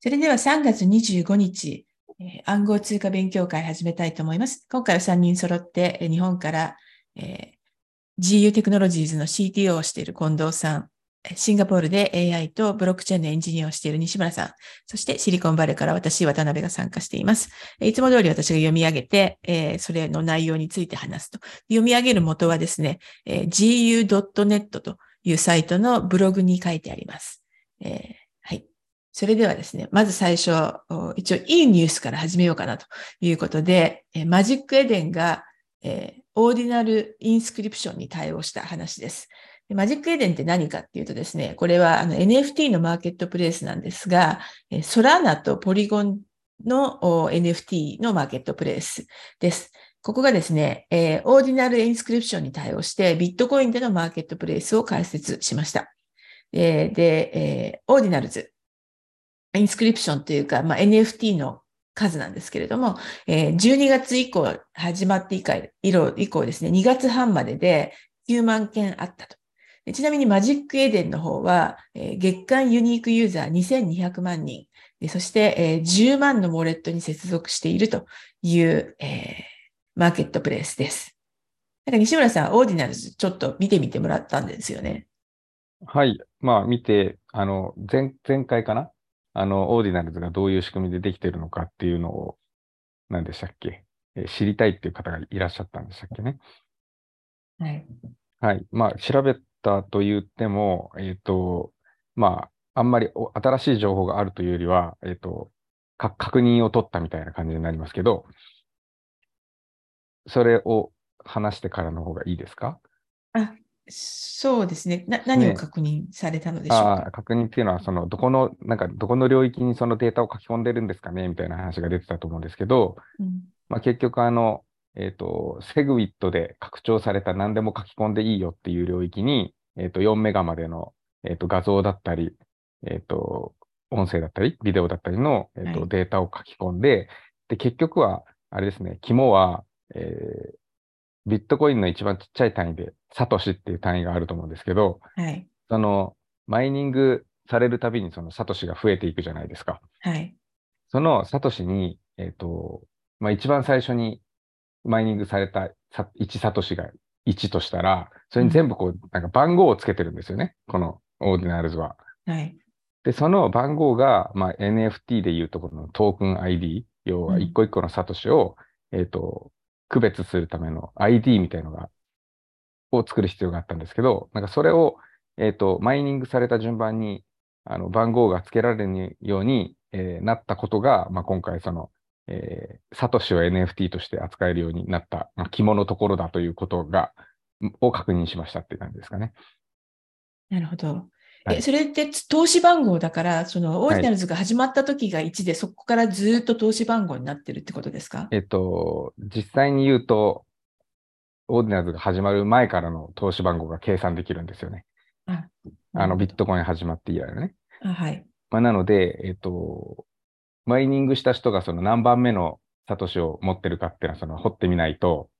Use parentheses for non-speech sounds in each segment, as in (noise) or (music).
それでは3月25日、暗号通貨勉強会始めたいと思います。今回は3人揃って、日本から、えー GU テクノロジーズの CTO をしている近藤さん、シンガポールで AI とブロックチェーンのエンジニアをしている西村さん、そしてシリコンバレーから私、渡辺が参加しています。いつも通り私が読み上げて、えそれの内容について話すと。読み上げる元はですね、え gu.net というサイトのブログに書いてあります。え。それではですね、まず最初、一応いいニュースから始めようかなということで、 Magic Eden が、えー Ordinal Inscription に対応した話です。 Magic Eden って何かっていうとですね、これはあの NFT のマーケットプレイスなんですが、 Solana と Polygon の NFT のマーケットプレイスです。ここがですね、えー Ordinal Inscription に対応して、ビットコインでのマーケットプレイスを開設しました。えで、えー Ordinals、Inscription というか、まあ、NFT の数なんですけれども、えー12月以降、始まって以降以降ですね、2月半までで9万件あったと。ちなみに Magic Eden の方は、えー月間ユニークユーザー2200万人、そして、えー10万のウォレットに接続しているという、えーマーケットプレイスです。なんか西村さん、 Ordinals ちょっと見てみてもらったんですよね。はい。まあ、見て、あの、前、前回かなあの、 Ordinals がどういう仕組みでできているのかっていうのを、何でしたっけ？えー知りたいっていう方がいらっしゃったんでしたっけね？はい。はい。まあ、調べたと言っても、えっと、まあ、あんまりお新しい情報があるというよりは、えっと、か、確認を取ったみたいな感じになりますけど、それを話してからの方がいいですか？あ、そうですね。な、何をね。確認されたのでしょうか？ああ、確認っていうのは、その、どこの、なんか、どこの領域にそのデータを書き込んでるんですかね？みたいな話が出てたと思うんですけど、うん。まあ、結局、あの、えっと、セグウィットで拡張された何でも書き込んでいいよっていう領域に、えっと、4メガまでの、えっと、画像だったり、えっと、音声だったり、ビデオだったりの、えっと、はい。データを書き込んで、で、結局は、あれですね、肝は、えービットコインの一番ちっちゃい単位で、サトシっていう単位があると思うんですけど、はい。その、マイニングされるたびにそのサトシが増えていくじゃないですか。はい。そのサトシに、えっと、まあ、一番最初にマイニングされたさ1サトシが1としたら、それに全部こう、なんか番号をつけてるんですよね。このオーディナルズは。はい。で、その番号が、まあ、NFT でいうところのトークン ID、要はうん一個一個のサトシを、えっと、区別するための ID みたいのが、を作る必要があったんですけど、なんかそれを、えっと、マイニングされた順番に、あの、番号が付けられるように、えーなったことが、まあ、今回その、えーサトシを NFT として扱えるようになった、まあ、肝のところだということが、を確認しましたっていう感じですかね。なるほど。え、はいそれって通し番号だから、その Ordinals が始まった時が1で、そこからずっと通し番号になってるってことですか？えっと、実際に言うと、 Ordinals が始まる前からの通し番号が計算できるんですよね。あ、あの、ビットコイン始まって以来のね。あ、はい。まあ、なので、えっと、マイニングした人がその何番目のサトシを持ってるかっていうのは、その掘ってみないと、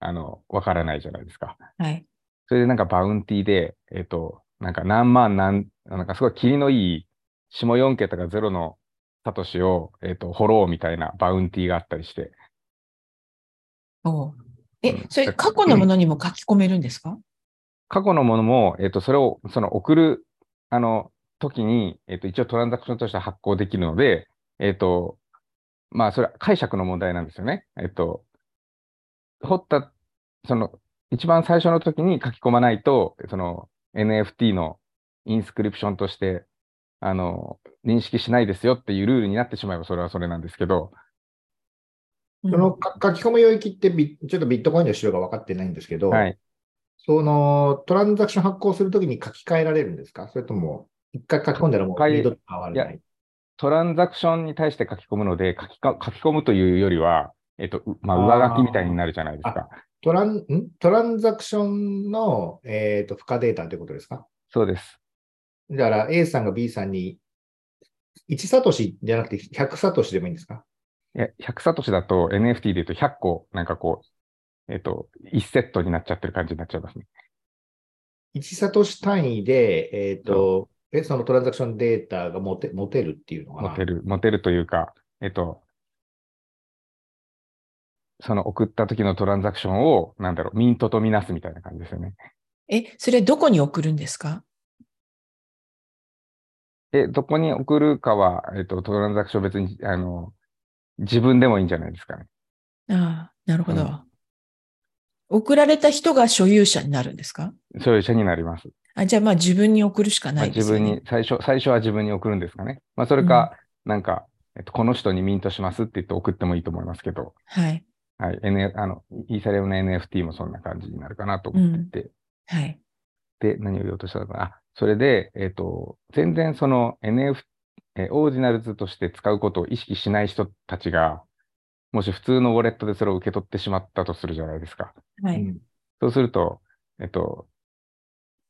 あの、わからないじゃないですか。はい。それでなんかバウンティーで、えっと、なんか何万何、なんかすごい霧のいい下4桁が0のサトシを、えっと、掘ろうみたいなバウンティーがあったりして、おう。うえん、それ過去のものにも書き込めるんですか？過去のものも、えっと、それを、その送る、あの、時に、えっと、一応トランザクションとして発行できるので、えっと、まあ、それは解釈の問題なんですよね。えっと、掘った、その、一番最初の時に書き込まないと、その NFT のインスクリプションとして、あの、認識しないですよっていうルールになってしまえばそれはそれなんですけど、うんそのか書き込む領域ってビちょっとビットコインの仕様が分かってないんですけど、はい。そのトランザクション発行するときに書き換えられるんですか？それとも、一回書き込んだらもう二度と変わらない？トランザクションに対して書き込むので、書きか書き込むというよりは、えっと、うまあ、上書きみたいになるじゃないですか。トランん？トランザクションの、えー、と付加データということですか？そうです。だから A さんが B さんに1サトシじゃなくて100サトシでもいいんですか？いや、100サトシだと NFT で言うと100個、なんかこう、えっと、1セットになっちゃってる感じになっちゃいますね。1サトシ単位で、えっ、と、え、そのトランザクションデータが持て持てるっていうのかな？持てる、持てるというか、えっと、その送った時のトランザクションを、なんだろう、ミントとみなすみたいな感じですよね。え、それどこに送るんですか？え、どこに送るかは、えっと、トランザクション別に、あの、自分でもいいんじゃないですかね。ああ、なるほど。うん送られた人が所有者になるんですか？所有者になります。あじゃあまあ自分に送るしかまあないですよね。自分に、最初、最初は自分に送るんですかね。まあ、それか、なんか、えっと、この人にミントしますって言って送ってもいいと思いますけど、はい。はい、N、あの、イーサリアムの NFT もそんな感じになるかなと思っていて、はい。で、何を言おうとしたのかな。あ、それで、えっと、全然その NFT、えーオーディナルズとして使うことを意識しない人たちが、もし普通のウォレットでそれを受け取ってしまったとするじゃないですか。はい。うんそうすると、えっと、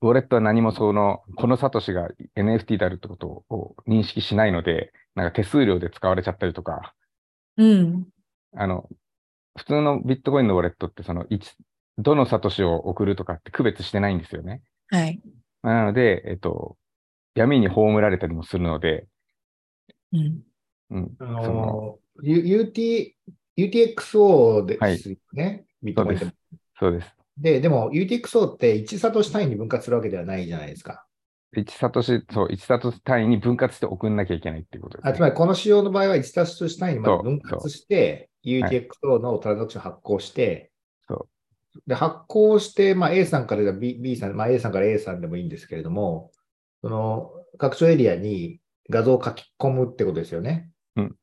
ウォレットは何もその、このサトシが NFT であるってことを認識しないので、なんか手数料で使われちゃったりとか、うん。あの、普通のビットコインのウォレットって、その、一どのサトシを送るとかって区別してないんですよね。はい。まあなので、えっと、闇に葬られたりもするので、うん。うん、あその、の、U- UT、UTXO ですよね、ビットコインそう。そうです。で、でも UTXO って1サトシ単位に分割するわけではないじゃないですか。1サトシ、そう、1サトシ単位に分割して送んなきゃいけないっていうことです、ね。あつまり、この仕様の場合は1サトシ単位に分割して、UTXO のトランザクション発行して、そで発行して、まあ、A さんから B, B さん、まあ、A さんから A さんでもいいんですけれども、その拡張エリアに画像を書き込むってことですよね。うん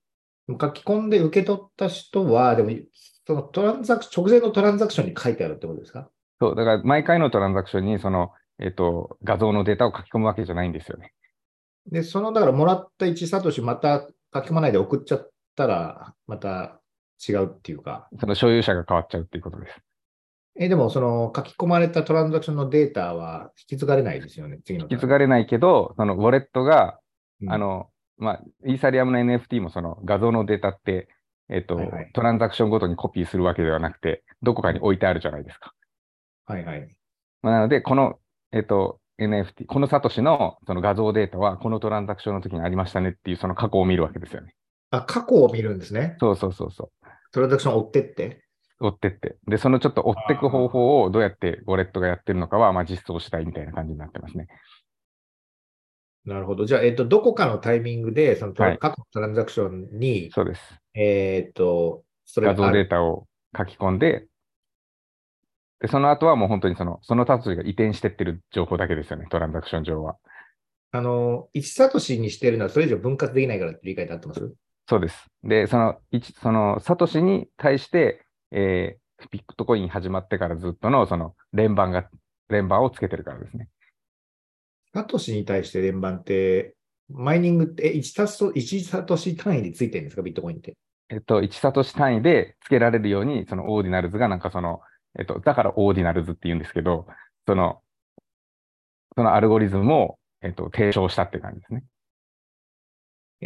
書き込んで受け取った人は、でも、そのトランザク直前のトランザクションに書いてあるってことですか？そう、だから毎回のトランザクションに、その、えっと、画像のデータを書き込むわけじゃないんですよね。で、その、だからもらった1サトシまた書き込まないで送っちゃったら、また違うっていうか、その所有者が変わっちゃうっていうことです。え、でもその書き込まれたトランザクションのデータは引き継がれないですよね、次の引き継がれないけど、そのウォレットが、うんあの、まあ、イーサリアムの NFT もその画像のデータって、えっと、はいはいトランザクションごとにコピーするわけではなくて、どこかに置いてあるじゃないですか。はいはい。まあなので、この、えっと、NFT、このサトシのその画像データは、このトランザクションの時にありましたねっていう、その過去を見るわけですよね。あ、過去を見るんですね。そうそうそうそう。トランザクションを追ってって？追ってって。で、そのちょっと追っていく方法をどうやってウォレットがやってるのかは、まあ、実装したいみたいな感じになってますね。なるほど。じゃあ、えっと、どこかのタイミングで、そのトラはい過去のトランザクションに、そうです。えっと、それ画像。データを書き込んで、で、その後はもう本当にその、そのサトシが移転してってる情報だけですよね、トランザクション上は。あの、1サトシにしてるのはそれ以上分割できないからって理解で合ってます？そうです。で、その、一その、サトシに対して、えー、ビットコイン始まってからずっとの、その、連番が、連番をつけてるからですね。サトシに対して連番って、マイニングって、え1サト1サトシ単位でついてるんですか、ビットコインって？えっと、1サトシ単位でつけられるように、その Ordinals がなんかその、えっと、だから Ordinals って言うんですけど、その、そのアルゴリズムを、えっと、提唱したって感じですね。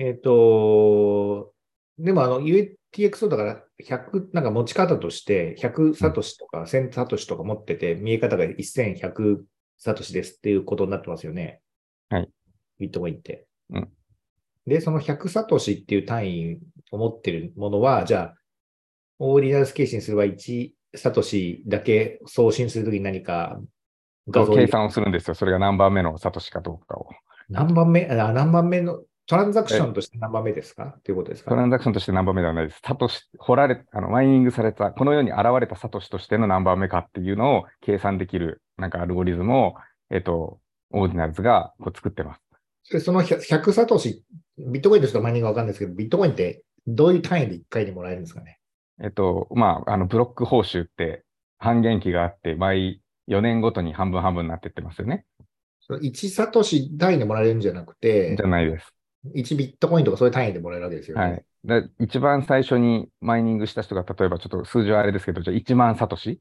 えっ、と、でもあの UTXO だから100、なんか持ち方として100サトシとか1000サトシとか持ってて、見え方が1100サトシですっていうことになってますよね。はい。ビットコインって。うんで、その100サトシっていう単位を持ってるものは、じゃあ、オーディナルスケーシにすれば1サトシだけ送信するときに何か画像で計算をするんですよ。それが何番目のサトシかどうかを。何番目、あ何番目の、トランザクションとして何番目ですか？っていうことですかトランザクションとして何番目ではないです。サトシ、掘られ、あの、マイニングされた、この世に現れたサトシとしての何番目かっていうのを計算できる、なんかアルゴリズムを、えっと、 Ordinals がこう作ってます。でその100 100サトシ、ビットコインとしてはマイニングがわかんないですけど、ビットコインってどういう単位で1回にもらえるんですかね？えっと、まあ、あの、ブロック報酬って半減期があって、毎4年ごとに半分半分になってってますよね。その1サトシ単位でもらえるんじゃなくてじゃ、ないです。1ビットコインとかそういう単位でもらえるわけですよね。はい。で一番最初にマイニングした人が、例えばちょっと数字はあれですけど、じゃあ1万サトシ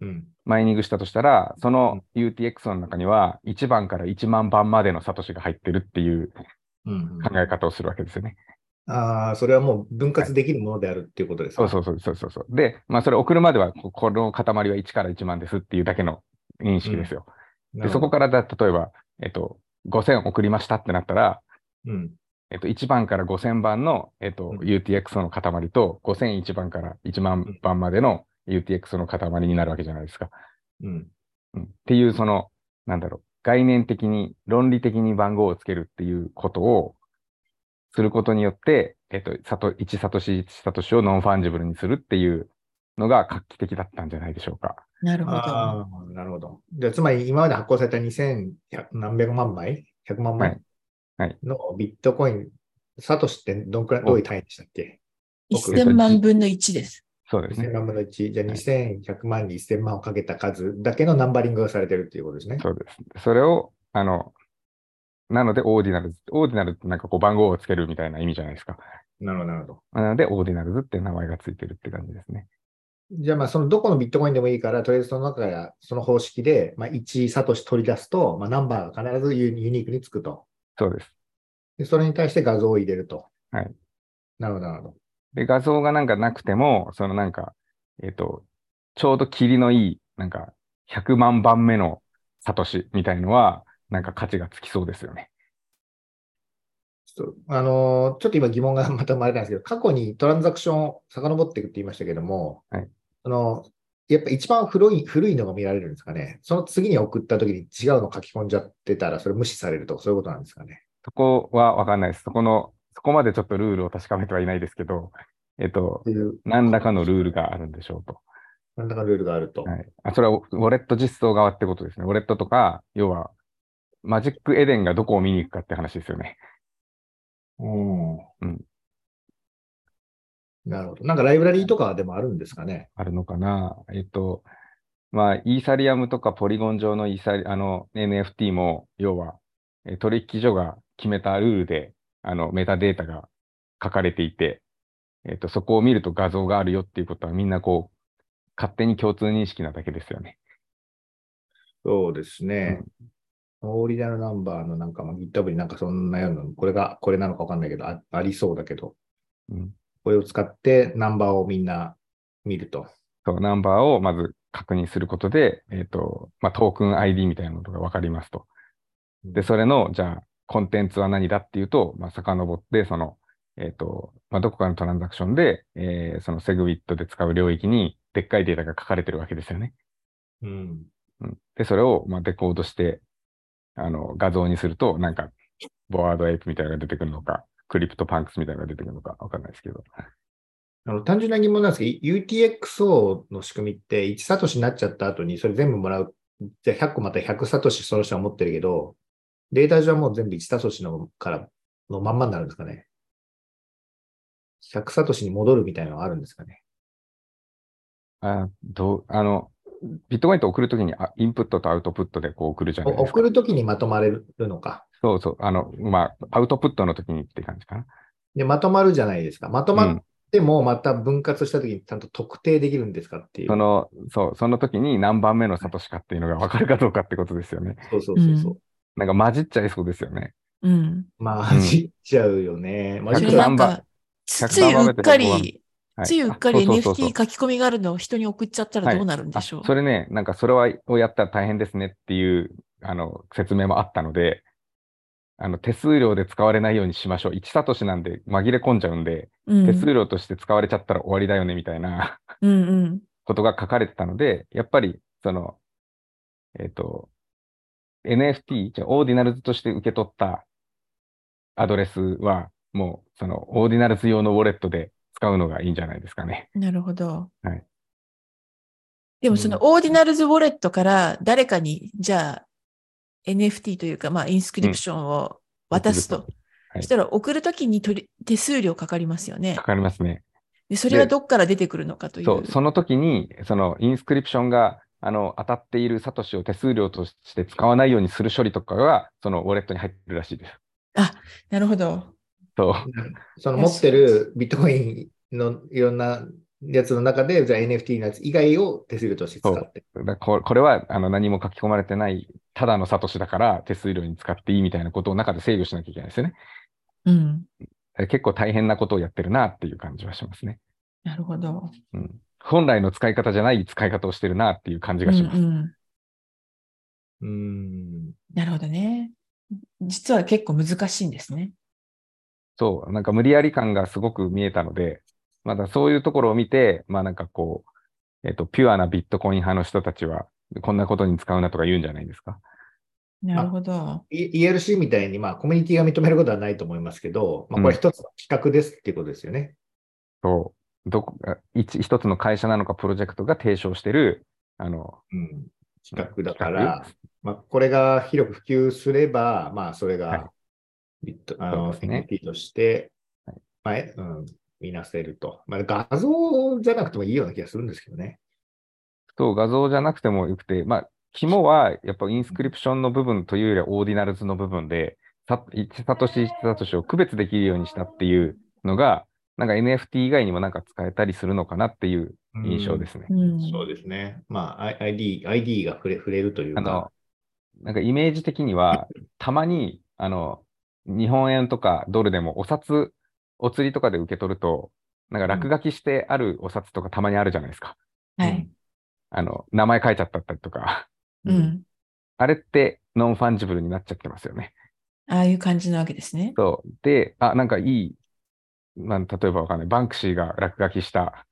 うん。マイニングしたとしたら、その UTX の中には1番から1万番までのサトシが入ってるっていううん考え方をするわけですよね。ああ、それはもう分割できるものであるっていうことですか、そうそうそうそうそう。で、まあそれ送るまでは、ここの塊は1から1万ですっていうだけの認識ですよ。で、なるほどそこからだ、例えば、えっと、5000送りましたってなったら、うん。えっと、1番から5000番の、えっと、うん UTXO の塊と、5001番から1万番までの UTXO の塊になるわけじゃないですか。うん。うん、っていう、その、なんだろう、概念的に、論理的に番号をつけるっていうことをすることによって、えっと、さと1サトシ1サトシを non-fungible にするっていうのが画期的だったんじゃないでしょうか。なるほど。なるほど。じゃあ、つまり今まで発行された2100何百万枚 ?100 万枚はいはいのビットコイン、サトシってどんくらい、どういう単位でしたっけ？僕1000万分の1です。そうですね ?1000。万分の1。じゃあ、2100万に1000万をかけた数だけのナンバリングがされてるっていうことですね。そうです。それを、あの、なので、 Ordinals。Ordinal ってなんかこう番号をつけるみたいな意味じゃないですか。なるほど、なるほど。なので、 Ordinals って名前がついてるって感じですね。じゃあ、まあ、そのどこのビットコインでもいいから、とりあえずその中から、その方式で、まあ、1サトシ取り出すと、まあ、ナンバーが必ずユユニークにつくと。そうです。で、それに対して画像を入れると。はい。なるほど、なるほど。で、画像がなんかなくても、そのなんか、えっ、と、ちょうど霧のいい、なんか、100万番目のサトシみたいのは、なんか価値がつきそうですよね。ちょっとあのーちょっと今疑問がまた生まれたんですけど、過去にトランザクションを遡っていくって言いましたけども、はいあのやっぱ一番古い古いのが見られるんですかね。その次に送った時に違うの書き込んじゃってたら、それ無視されるとか、そういうことなんですかね。そこはわかんないです。そこの、そこまでちょっとルールを確かめてはいないですけど、えっ、と何らかのルールがあるんでしょうと。なんだかルールがあると。はい。あ、それはウォレット実装側ってことですね。ウォレットとか、要は、マジックエデンがどこを見に行くかって話ですよね。うん。うんなるほど。なんかライブラリーとかでもあるんですかね？あるのかな？えっと、まあ、イーサリアムとかポリゴン上のイーサリ、あの、NFT も、要は、え取引所が決めたルールで、あの、メタデータが書かれていて、えっと、そこを見ると画像があるよっていうことはみんなこう、勝手に共通認識なだけですよね。そうですね。オーリジナルナンバーのなんか、まあ、GitHub になんかそんなような、これが、これなのかわかんないけど、あありそうだけど、うん。これを使ってナンバーをみんな見ると。そう、ナンバーをまず確認することで、えっと、まあ、トークン ID みたいなのがわかりますと。で、それの、じゃあ、コンテンツは何だっていうと、まあ、遡って、その、えっ、と、まあ、どこかのトランザクションで、えーその SegWit で使う領域に、でっかいデータが書かれてるわけですよね。うん。うん、で、それを、まあ、デコードして、あの、画像にすると、なんか、 Bored Ape みたいなのが出てくるのか、 CryptoPunks みたいなのが出てくるのか、わかんないですけど。あの単純な疑問なんですけど、UTXO の仕組みって1サトシになっちゃった後にそれ全部もらう。じゃあ100個また100サトシその人は持ってるけど、データ上はもう全部1サトシのからのまんまになるんですかね。100サトシに戻るみたいなのがあるんですかね。あ、どう、あの、ビットコインって送るときにあインプットとアウトプットでこう送るじゃないですか。お送るときにまとまれるのか。そうそう。あの、まあ、アウトプットのときにって感じかな。で、まとまるじゃないですか。まとまっうんてもまた分割したときにちゃんと特定できるんですかっていう。その、そう、その時に何番目のサトシかっていうのが分かるかどうかってことですよね。そうそうそうそう。なんか混じっちゃいそうですよね。うん。まあ、うんじっちゃうよね。まあ、100それなん番か、つついうっかり、はい、ついうっかりあそうそうそう NFT 書き込みがあるのを人に送っちゃったらどうなるんでしょう？あそれね、なんかそれはをやったら大変ですねっていうあの説明もあったので、あの手数料で使われないようにしましょう。1サトシなんで紛れ込んじゃうんで、うん手数料として使われちゃったら終わりだよねみたいなうんうん。ことが書かれてたので、やっぱり、その、えっ、と、NFT、じゃあ Ordinals として受け取ったアドレスは、もう、その、 Ordinals 用のウォレットで使うのがいいんじゃないですかね。なるほど。はいでもその Ordinals ウォレットから誰かに、じゃあ NFT というか、まあ Inscription を渡すと。そしたら送るときに取り手数料かかりますよねか。かりますね。でそれはどっから出てくるのかという。そう、その時に、そのインスクリプションが、あの、当たっているサトシを手数料として使わないようにする処理とかが、そのウォレットに入ってるらしいです。なるほど。そう。その持ってるビットコインのいろんなやつの中で、じゃあ NFT のやつ以外を手数料として使って。ここれはあの何も書き込まれてない、ただのサトシだから手数料に使っていいみたいなことを中で制御しなきゃいけないですよね。うん。結構大変なことをやってるなっていう感じはしますね。なるほど。うん、本来の使い方じゃない使い方をしてるなっていう感じがします。うんうんうーん。なるほどね。実は結構難しいんですね。そう、なんか無理やり感がすごく見えたので、まだそういうところを見て、まあなんかこう、えっと、ピュアなビットコイン派の人たちは、こんなことに使うなとか言うんじゃないですか？なるほど。E- ERC みたいに、まあ、コミュニティが認めることはないと思いますけど、まあ、これ一つの企画ですっていうことですよね。そう、どこが、一一つの会社なのかプロジェクトが提唱してる、あの、うん。企画だか企ら、まあ、これが広く普及すれば、まあ、それはいがビット、あの、そうですね NFT として、はいまあ、えうん、見なせると。まあ、画像じゃなくてもいいような気がするんですけどね。そう、画像じゃなくてもよくて、まあ、肝はやっぱ Inscription の部分というよりは Ordinals の部分で、さ1サトシ1サトシを区別できるようにしたっていうのが、なんか NFT 以外にもなんか使えたりするのかなっていう印象ですね。うんそうですね。まあ、I- ID、ID が触れ触れるというかあの、、なんかイメージ的には、たまに、あの、日本円とかドルでもお札、お釣りとかで受け取ると、なんか落書きしてあるお札とかたまにあるじゃないですか。はい。あの、名前書いちゃったったりとか。うん。あれって non-fungible になっちゃってますよね。ああいう感じなわけですね。そう。で、あ、なんかいい、まあ、例えばわかんない。バンクシーが落書きした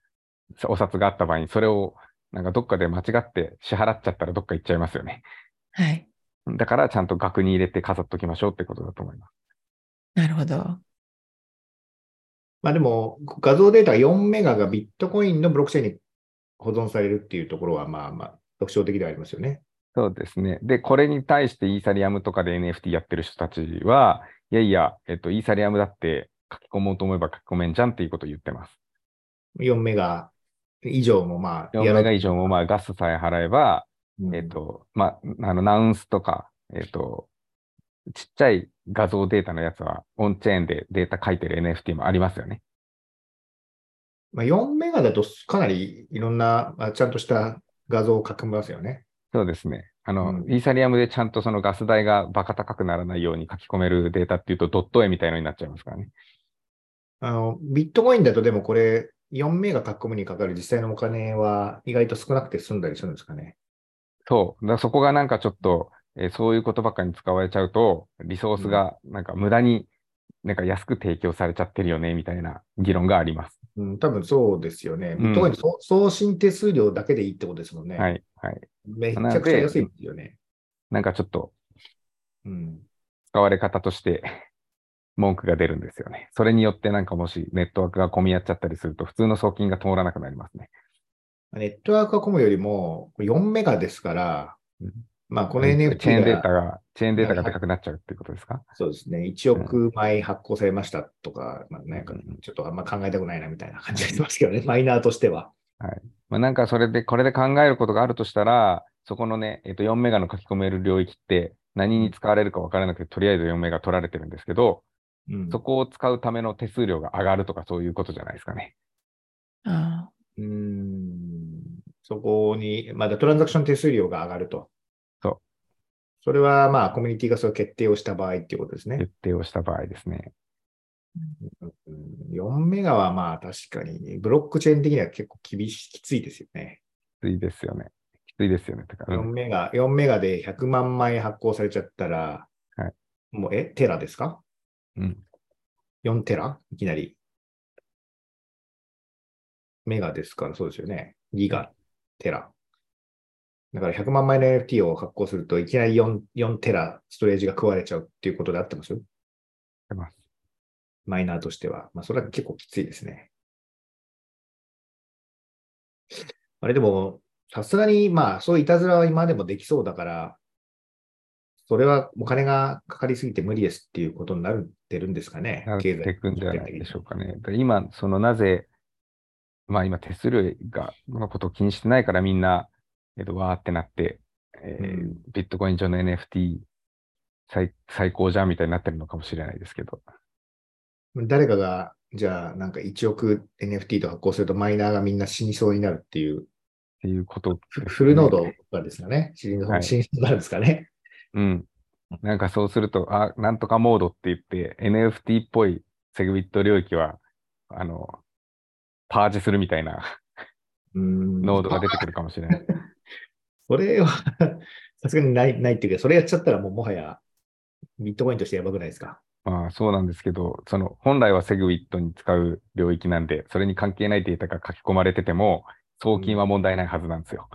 お札があった場合に、それをなんかどっかで間違って支払っちゃったらどっか行っちゃいますよね。はい。だからちゃんと額に入れて飾っときましょうってことだと思います。なるほど。まあでも、画像データが4メガがビットコインのブロックチェーンに保存されるっていうところは、まあまあ、特徴的ではありますよね。そうですね。で、これに対してイーサリアムとかで NFT やってる人たちは、いやいや、えっと、イーサリアムだって書き込もうと思えば書き込めんじゃんっていうことを言ってます。4メガ以上もまあ、4やろうメガ以上もまあガスさえ払えば、うんえっと、まあ、あの、ナウンスとか、えっと、ちっちゃい画像データのやつは、オンチェーンでデータ書いてる NFT もありますよね。まあ、4メガだとかなりいろんな、まあ、ちゃんとした画像を書きますよね。そうですね。あの、うんイーサリアムでちゃんとそのガス代がバカ高くならないように書き込めるデータっていうと、ドット絵みたいのになっちゃいますからね。あの、ビットコインだとでもこれ、4メガ書き込むにかかる実際のお金は意外と少なくて済んだりするんですかね。そう。だそこがなんかちょっと、えーそういうことばっかりに使われちゃうと、リソースがなんか無駄になんか安く提供されちゃってるよね、みたいな議論があります。うん、多分そうですよね。うんビットコインの送送信手数料だけでいいってことですもんね。はい、はい。めちゃくちゃ安いですよね。なんかちょっとうん。使われ方として文句が出るんですよね。それによってなんかもしネットワークが混み合っちゃったりすると、普通の送金が通らなくなりますね。ネットワークが混むよりも4メガですから、うんまあこの NFT チェーンデーがタが、チェーンデータがでかくなっちゃうっていうことですか？そうですね、1億枚発行されましたとか、まあ、なんかうんちょっとあんま考えたくないなみたいな感じがしますけどね、マイナーとしては。まあ、なんかそれで、これで考えることがあるとしたら、そこのね、えっと、4メガの書き込める領域って何に使われるか分からなくて、とりあえず4メガ取られてるんですけど、うん。そこを使うための手数料が上がるとかそういうことじゃないですかね。あうーん。そこに、まだトランザクション手数料が上がると。それはまあコミュニティがそう決定をした場合っていうことですね。決定をした場合ですね。うん4メガはまあ確かに、ブロックチェーン的には結構厳しい、きついですよね。きついですよね。きついですよね。てか、う4んメガ、4メガで100万枚発行されちゃったら、はいもう、え、テラですか？うん。4テラ？いきなり。メガですから、そうですよね。ギガ、テラ。だから100万枚の NFT を発行すると、いきなり 4, 4テラストレージが食われちゃうっていうことであってます？出ます。マイナーとしては。まあ、それは結構きついですね。あれでも、さすがに、まあ、そういういたずらは今でもできそうだから、それはお金がかかりすぎて無理ですっていうことになってるんですかね。経済ていくんではないでしょうかね。で今、そのなぜ、まあ今手数料が、のことを気にしてないからみんな、えっと、わーってなって、えーうんビットコイン上の NFT 最最高じゃんみたいになってるのかもしれないですけど。誰かが、じゃあ、なんか1億 NFT と発行するとマイナーがみんな死にそうになるっていう、っていうことねフルノードがですかね。死にそうになるんですかね。うん。なんかそうすると、あ、なんとかモードって言って、NFT っぽいセグビット領域は、あの、パージするみたいなうんノードが出てくるかもしれない。それは、(laughs) さすがにない、ないっていうか、それやっちゃったらもうもはや、ビットコインとしてやばくないですか？まあそうなんですけど、その本来はセグウィットに使う領域なんで、それに関係ないデータが書き込まれてても、送金は問題ないはずなんですよ。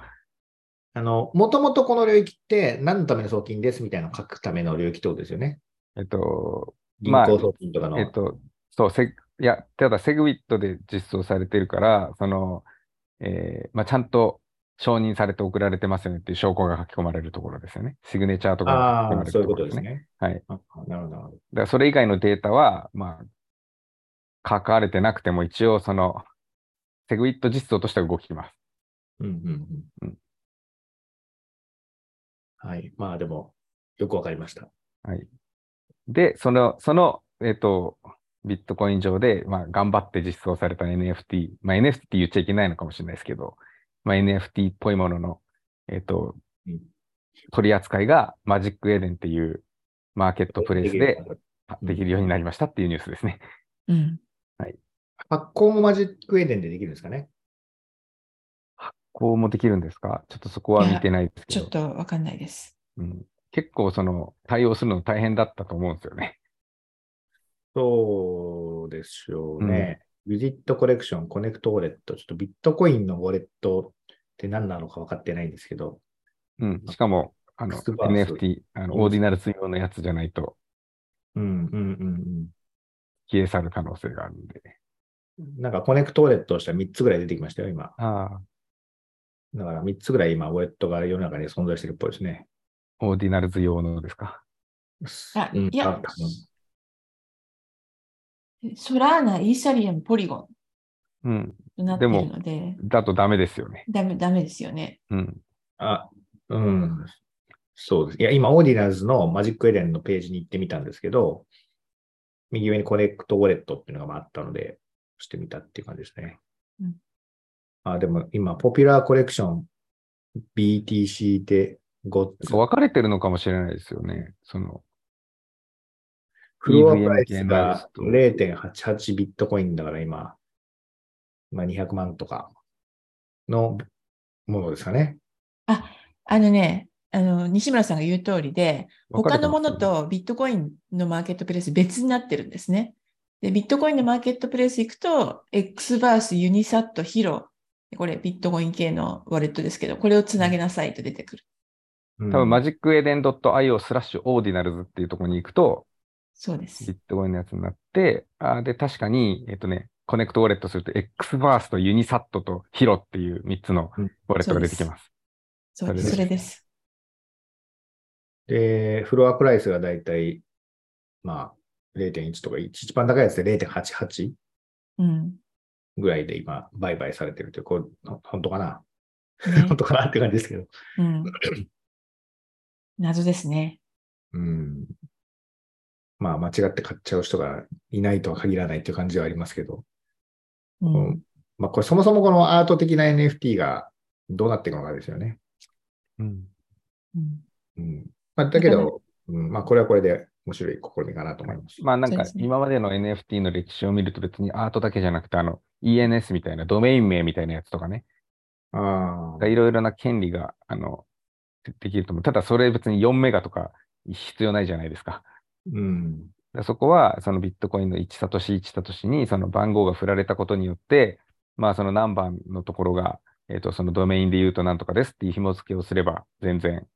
あの、もともとこの領域って何のための送金ですみたいなのを書くための領域ってことですよね？えっと、銀まあ行送金とかの。えっと、そう、セグいや、ただセグウィットで実装されてるから、その、えーまあ、ちゃんと承認されて送られてますよねっていう証拠が書き込まれるところですよね。シグネチャーとかが書き込ああ、まれるそういうことところですね。ですね。はい。あなるほど。だからそれ以外のデータは、まあ、書かれてなくても一応その、セグウィット実装としては動きます。うんうんううんん。はい。まあでも、よくわかりました。はい。で、その、その、えっと、ビットコイン上で、まあ、頑張って実装された NFT、まあ、NFT って言っちゃいけないのかもしれないですけど、まあ、NFT っぽいものの、えっとうん、取り扱いがマジックエデンっていうマーケットプレイスでうんできるようになりましたっていうニュースですね。うん。発行も Magic Eden でできるんですかね？こうもできるんですか？ちょっとそこは見てないですけどちょっ。とわかんないです。うん、結構その対応するの大変だったと思うんですよね。そうでしょうね。 Visit Collection、Connect Wallet。ちょっとビットコインのウォレットって何なのか分かってないんですけど。うん。しかも、あの、NFT、あの、 Ordinals 用のやつじゃないとうんうんうん消え去る可能性があるんで。うん。なんか Connect Wallet をしたら3つぐらい出てきましたよ、今。ああ、だから3つぐらい今、ウォレットが世の中に存在してるっぽいですね。 Ordinals 用のですか？あうんいや多分ソラーナ、イーサリアム、ポリゴうん。なっているので、だとダメですよね。ダメ、ダメですよね。うん。あ、うん。そうです。いや、今、 Ordinals の Magic Eden のページに行ってみたんですけど、右上に Connect Wallet っていうのがあったので、押してみたっていう感じですね。うんあ、でも今、 Popular Collection BTC で5つ。分かれてるのかもしれないですよね。その、フロアプライスがつと0.88ビットコインだから今、まあ、200万とかのものですかね。あのね、あの、西村さんが言う通りで、他のものとビットコインのマーケットプレイス別になってるんですね。で、ビットコインのマーケットプレイス行くと、 Xverse、UniSat、Hiro、これビットコイン系のウォレットですけど、これをつなげなさいと出てくる。うん多分、マジックエデン .io スラッシュオーディナルズっていうところに行くと、そうですビ。ットコインのやつになって、あで、確かに、えっとね、 Connect Wallet すると、X バースとユニサットとヒロっていう3つのうんウォレットが出てきます。そうです。それでそれです。で、フロアプライスがだいたい、まあ、0.1とか、一番高いやつで0.88うん。ぐらいで今、売買されてるという、これ、ほ本当かな？ね (laughs) 本当かなって感じですけど。うん。謎ですね。うん。まあ、間違って買っちゃう人がいないとは限らないという感じはありますけど。ううんん。まあ、これそもそもこのアート的な NFT がどうなっていくのかですよね。うん。うんうん。まあ、だけど、うん、まあ、これはこれで面白い試みかなと思います。まあなんか今までの NFT の歴史を見ると別にアートだけじゃなくてあの ENS みたいなドメイン名みたいなやつとかね、ああ。いろいろな権利があのでできると思う。ただそれ別に4メガとか必要ないじゃないですか。うん。そこはそのビットコインの1サトシ1サトシにその番号が振られたことによって、まあその何番のところが、えっ、とそのドメインで言うとなんとかですっていう紐付けをすれば全然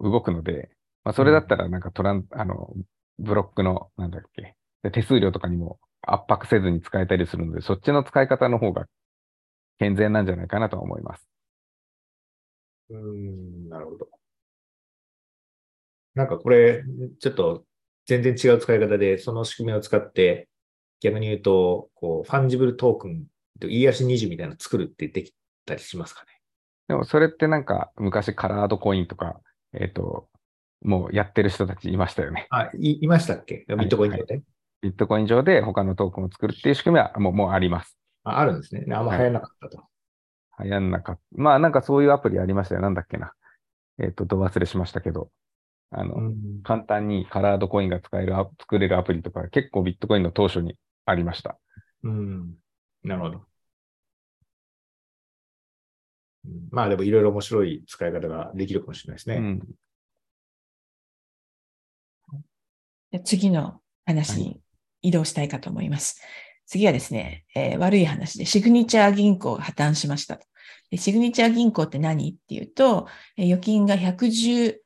動くので、まあそれだったらなんかトラン、あの、ブロックのなんだっけ、で手数料とかにも圧迫せずに使えたりするので、そっちの使い方の方が健全なんじゃないかなとは思います。うん、なるほど。なんかこれ、ちょっと全然違う使い方で、その仕組みを使って、逆に言うと、こう、 fungible token、ERC20みたいなの作るってできたりしますかね。でもそれってなんか昔 colored coin とか、えっ、と、もうやってる人たちいましたよね。あ、い、いましたっけ？ビットコイン上で、ビットコイン上で他のトークンを作るっていう仕組みはもうもうあります。ああるんですね。あんま流行らなかったと。流行んなかった。まあなんかそういうアプリありましたよ。なんだっけな。えっ、と、ど忘れしましたけど。あの、うん簡単にカラードコインが使えるア、作れるアプリとか結構ビットコインの当初にありました。うん。なるほど。うんまあでもいろいろ面白い使い方ができるかもしれないですね。うん。で次の話に移動したいかと思います。次はですね、えー悪い話で、シグニチャー銀行が破綻しましたシグニチャー銀行って何？っていうと、えー預金が110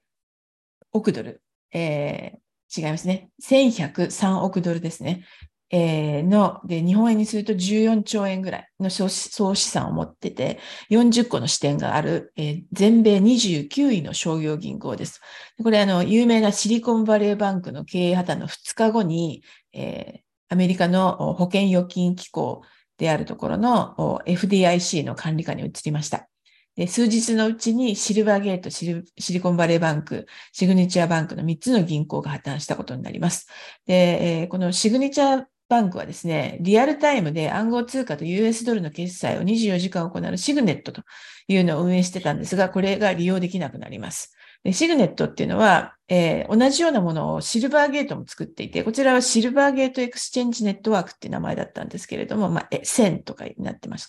億ドル、えー違いますね。1103億ドルですね。えーの、で、日本円にすると14兆円ぐらいの総資産を持ってて、40個の支店がある、えー全米29位の商業銀行です。これ、あの、有名なシリコンバレーバンクの経営破綻の2日後に、えーアメリカの保険預金機構であるところの FDIC の管理下に移りました。で数日のうちにシルバーゲート、シリコンバレーバンク、シグニチャーバンクの3つの銀行が破綻したことになります。で、このシグニチャーバンクはですね、リアルタイムで暗号通貨と US ドルの決済を24時間行う Signet というのを運営してたんですが、これが利用できなくなります。で Signet っていうのは、えー同じようなものをシルバーゲートも作っていて、こちらは Silvergate Exchange Network っていう名前だったんですけれども、まあ、え1000とかになってます。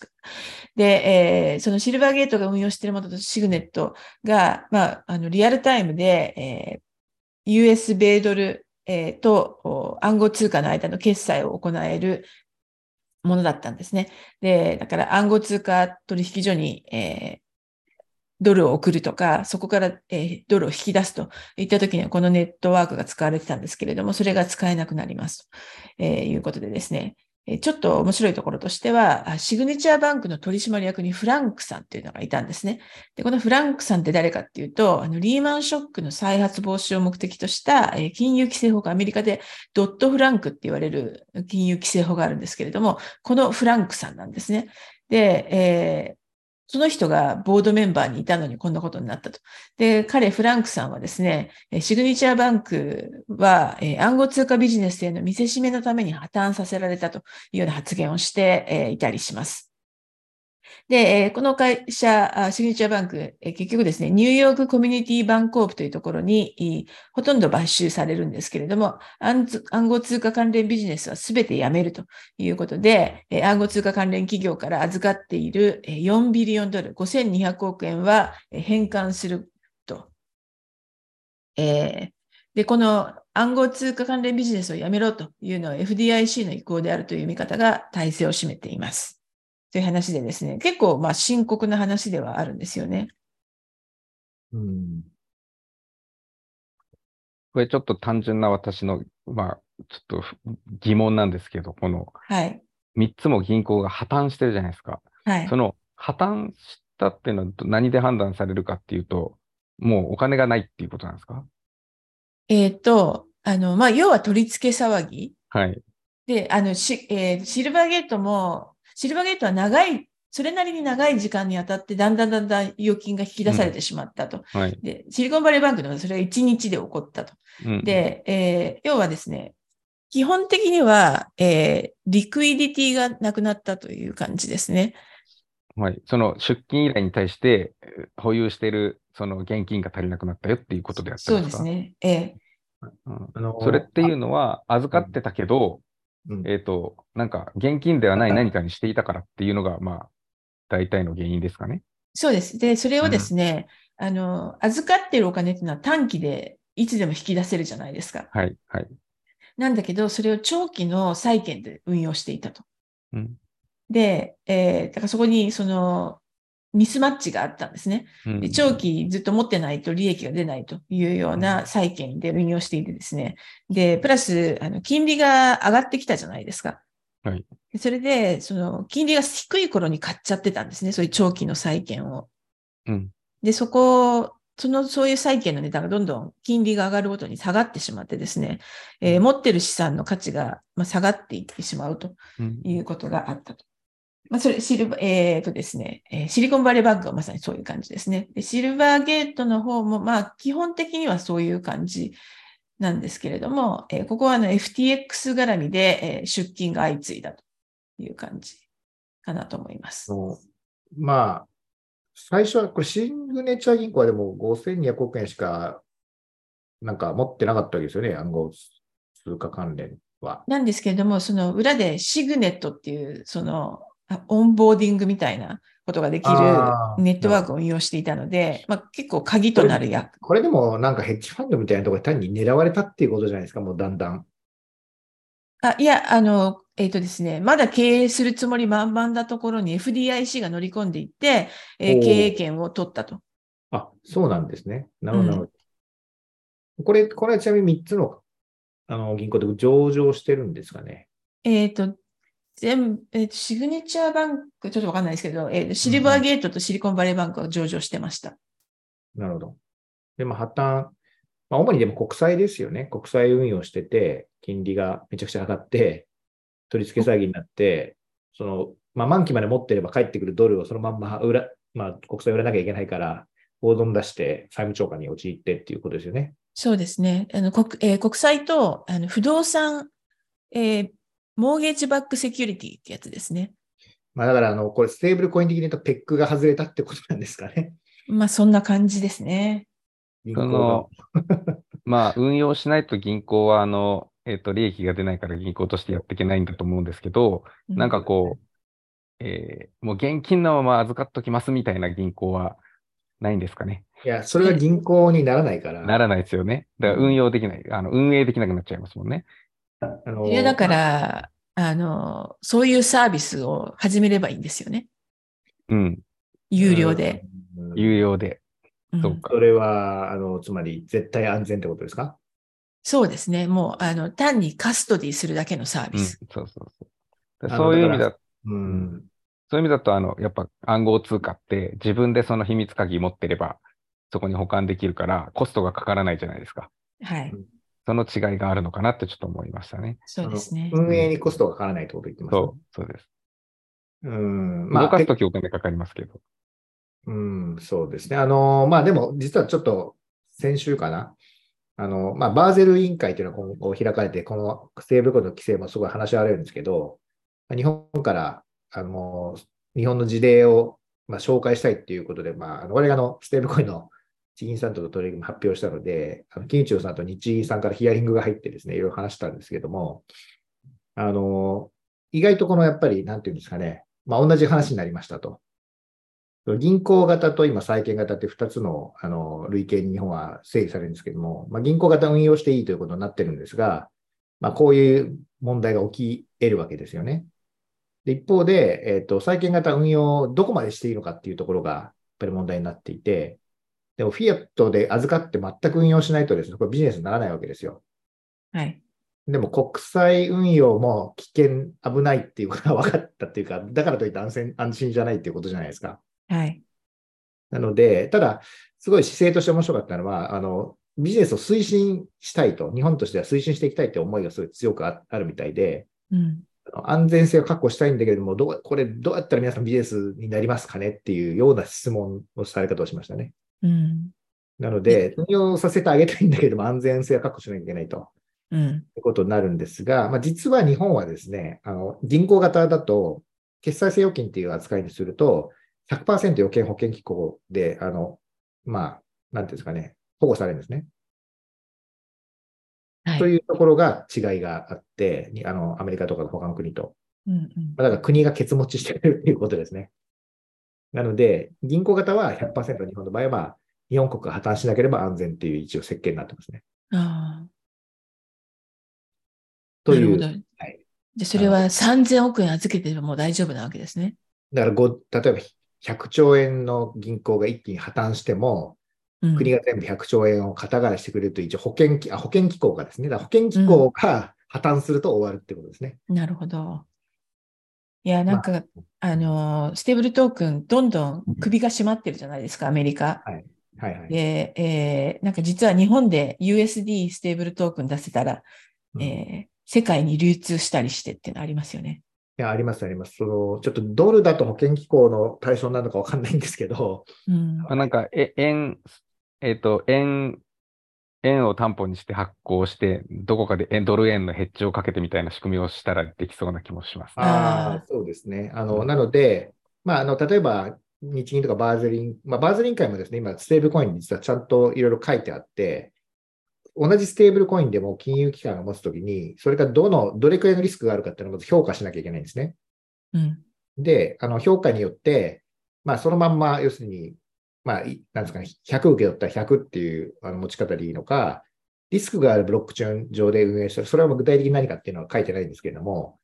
で、えーそのシルバーゲートが運用しているものとシグネットが、まあ、あのリアルタイムで、えー US 米ドル、えーと暗号通貨の間の決済を行えるものだったんですね。で、だから暗号通貨取引所に、えードルを送るとか、そこから、えードルを引き出すといったときにはこのネットワークが使われてたんですけれども、それが使えなくなりますと、えーいうことでですね、えーちょっと面白いところとしては、シグネチャーバンクの取締役にフランクさんっていうのがいたんですね。で、このフランクさんって誰かっていうと、あのリーマンショックの再発防止を目的とした、えー金融規制法がアメリカでドットフランクって言われる金融規制法があるんですけれども、このフランクさんなんですね。で、えーその人がボードメンバーにいたのにこんなことになったと。で、彼、フランクさんはですね、シグニチャーバンクは、暗号通貨ビジネスへの見せしめのために破綻させられたというような発言をして、いたりします。で、えこの会社、シグニチャーバンク、え結局ですね、ニューヨークコミュニティバンコープというところに、ほとんど買収されるんですけれども、暗号通貨関連ビジネスはすべてやめるということで、え暗号通貨関連企業から預かっている4ビリオンドル、5200億円は返還すると。えーで、この暗号通貨関連ビジネスをやめろというのは FDIC の意向であるという見方が体制を占めています。という話でですね、結構まあ深刻な話ではあるんですよね。うん。これちょっと単純な私の、まあ、ちょっとふ疑問なんですけど、このはい。3つも銀行が破綻してるじゃないですか。はいそ。の破綻したっていうのは何で判断されるかっていうと、もうお金がないっていうことなんですか？えっ、と、あの、まあ、要は取り付け騒ぎ。はい。で、あの、し、えーシルバーゲートも、シルバーゲートは長い、それなりに長い時間にあたって、だんだんだんだん預金が引き出されてしまったと。はい。で、シリコンバレーバンクではそれが1日で起こったと。うん、で、えー要はですね、基本的には、えーリクイディティがなくなったという感じですね。はい。その出金依頼に対してえー保有しているその現金が足りなくなったよっていうことでやったそうんでか？ですすね。えうんあのそれっていうのは預かってたけど、うんえっと、なんか現金ではない何かにしていたからっていうのが、まあ、大体の原因ですかね。そうです。で、それをですね、あの、預かっているお金っていうのは短期でいつでも引き出せるじゃないですか。はい。はい。なんだけど、それを長期の債券で運用していたと。うん。で、えーだからそこにそのミスマッチがあったんですね。うんで長期ずっと持ってないと利益が出ないというよううなん債券で運用していてですね。で、プラス、あの、金利が上がってきたじゃないですか。はいでそれで、その、金利が低い頃に買っちゃってたんですね。そういう長期の債券を。うん。で、そこ、その、そういう債券の値段がどんどん金利が上がるごとに下がってしまってですね、えー持ってる資産の価値が、まあ、下がっていってしまうとうんいうことがあったと。まあ、それ、シルバー、えーとですね、えーシリコンバレーバンクはまさにそういう感じですね。で、シルバーゲートの方も、まあ、基本的にはそういう感じなんですけれども、えーここはあの FTX 絡みで、えー出金が相次いだという感じかなと思います。のまあ、最初は、これ、シグネチャー銀行はでも5200億円しか、なんか持ってなかったわけですよね、暗号通貨関連は。なんですけれども、その裏でシグネットっていう、その、あオンボーディングみたいなことができるネットワークを運用していたので、まあ、結構鍵となる役。これでもなんかヘッジファンドみたいなところで単に狙われたっていうことじゃないですか、もうだんだん。あいや、あの、えっ、とですね、まだ経営するつもり満々なところに FDIC が乗り込んでいって、えー経営権を取ったと。あ、そうなんですね。なるほど、うんなるほど。これ、これはちなみに3つのあの銀行で上場してるんですかね？えっ、と、全部、えシグネチャーバンク、ちょっとわかんないですけど、えシルバーゲートとシリコンバレーバンクが上場してました。なるほど。でも破綻、まあ、主にでも国債ですよね。国債運用してて、金利がめちゃくちゃ上がって、取り付け騒ぎになって、その、まあ、満期まで持ってれば返ってくるドルをそのまんま売ら、まあ、国債売らなきゃいけないから、大損出して債務超過に陥ってっていうことですよね。そうですね。あの国えー国債とあの不動産、えーモーゲージバックセキュリティってやつですね。まあ、だから、あの、これ、ステーブルコイン的に言うと、ペックが外れたってことなんですかね。まあ、そんな感じですね。(laughs) そのが。まあ、運用しないと銀行は、あの、えっと、利益が出ないから銀行としてやっていけないんだと思うんですけど、なんかこう、えーもう現金のまま預かっときますみたいな銀行はないんですかね。いや、それは銀行にならないから。ならないですよね。だから運用できない、あの、運営できなくなっちゃいますもんね。あのいや、だから、あの、そういうサービスを始めればいいんですよね。うん。有料で。。うん有料で。うんそれは、あの、つまり、絶対安全ってことですか？そうですね。もう、あの、単にカストディするだけのサーうん。ビス。そうそうそう。だあのそういう意味だだ、うん。そういう意味だと、あの、やっぱ暗号通貨って自分でその秘密鍵持ってれば、そこに保管できるから、コストがかからないじゃないですか。はい。その違いがあるのかなってちょっと思いましたね。そうですね運営にコストがかからないってこと言ってます、そう、そうです。うん。動かすてときお金かかりますけど。うん、そうですね。あの、まあでも、実はちょっと、先週かな。あの、まあ、バーゼル委員会というのが今後開かれて、このステーブルコインの規制もすごい話し合われるんですけど、日本から、あの、日本の事例を、まあ、紹介したいっていうことで、まあ、あの我々があの、ステーブルコインの地銀さんとの取り組み発表したので、あの金中さんと日銀さんからヒアリングが入ってですね、いろいろ話したんですけども、あの、意外とこのやっぱり、なんていうんですかね、まあ、同じ話になりましたと。銀行型と今債券型って2つのあの類型に日本は整理されるんですけども、まあ、銀行型運用していいということになってるんですが、まあ、こういう問題が起き得るわけですよね。で一方で、えっ、と、債券型運用をどこまでしていいのかっていうところがやっぱり問題になっていて、でもフィアットで預かって全く運用しないとですね、これビジネスにならないわけですよ。はい。でも国際運用も危険、危ないっていうことが分かったっていうか、(laughs) だからといって安全安心じゃないっていうことじゃないですか。はい。なので、ただ、すごい姿勢として面白かったのは、あの、ビジネスを推進したいと、日本としては推進していきたいという思いがすごい強くああるみたいで、うん。安全性を確保したいんだけれども、どう、これどうやったら皆さんビジネスになりますかねっていうような質問をされ方をしましたね。うん。なので、運用させてあげたいんだけれども、安全性は確保しなきゃいけないと。うん。ということになるんですが、まあ、実は日本はですね、あの銀行型だと、決済性預金っていう扱いにすると、100%預金保険機構で、あの、まあ、なんていうんですかね、保護されるんですね。はい。というところが違いがあって、にあのアメリカとかの他の国と。うんうんまあだから国がケツ持ちしてるっていうことですね。なので、銀行型は100%日本の場合は、まあ、日本国が破綻しなければ安全っていう一応設計になってますね。ああ。という。はいで、それは3000億円預けてもう大丈夫なわけですね。だからご、例えば100兆円の銀行が一気に破綻しても、うん、国が全部100兆円を肩代わりしてくれると、一応保険機あ保険機構がですね、保険機構が破綻すると終わるってことですね。なるほど。いや、なんか、あの、 stable token、どんどん首が締まってるじゃないですか、アメリカ。はいはい。で、えーなんか実は日本で USD stable token 出せたら、うんえー世界に流通したりしてっていうのありますよね。いや、あります、あります。その、ちょっとドルだと保険機構の対象なのかわかんないんですけど、うん。まあ、なんか、え、円、えっと、円、円を担保にして発行して、どこかで円ドル円のヘッジをかけてみたいな仕組みをしたらできそうな気もしますね。ああ、そうですね。あの、なので、まあ、あの、例えば、日銀とかバーゼリン、まあ、バーゼリン会もですね、今、ステーブルコインに実はちゃんといろいろ書いてあって、同じステーブルコインでも金融機関が持つときに、それがどの、どれくらいのリスクがあるかっていうのをまず評価しなきゃいけないんですね。うん。で、あの、評価によって、まあ、そのまんま、要するに、まあ、なんですかね、100受け取ったら100っていうあの持ち方でいいのか、リスクがあるブロックチェーン上で運営してる、それは具体的に何かっていうのは書いてないんですけれども、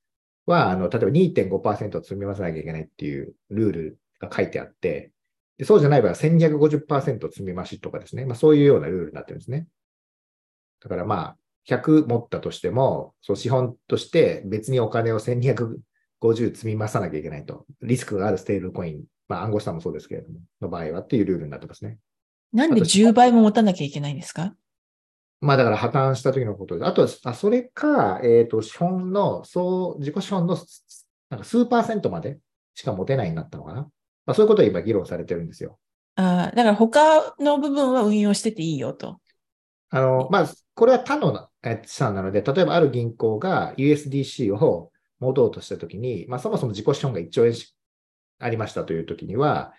は、あの、例えば2.5%積み増さなきゃいけないっていうルールが書いてあって、でそうじゃない場合は1250%積み増しとかですね。まあ、そういうようなルールになってるんですね。だからまあ、100持ったとしても、そう資本として別にお金を1250積み増さなきゃいけないと。リスクがあるステーブルコイン、まあ暗号資産もそうですけれども、の場合はっていうルールになってますね。なんで10倍も持たなきゃいけないんですか？まあだから破綻した時のことで。あとは、あそれか、えっ、と、資本の、そう、自己資本のなんか数パーセントまでしか持てないになったのかな。まあそういうことが今議論されてるんですよ。あーだから他の部分は運用してていいよと。あの、まあ、これは他のえ資産なので、例えばある銀行が USDC を持とうとしたときに、まあ、そもそも自己資本が1兆円しありましたというときには、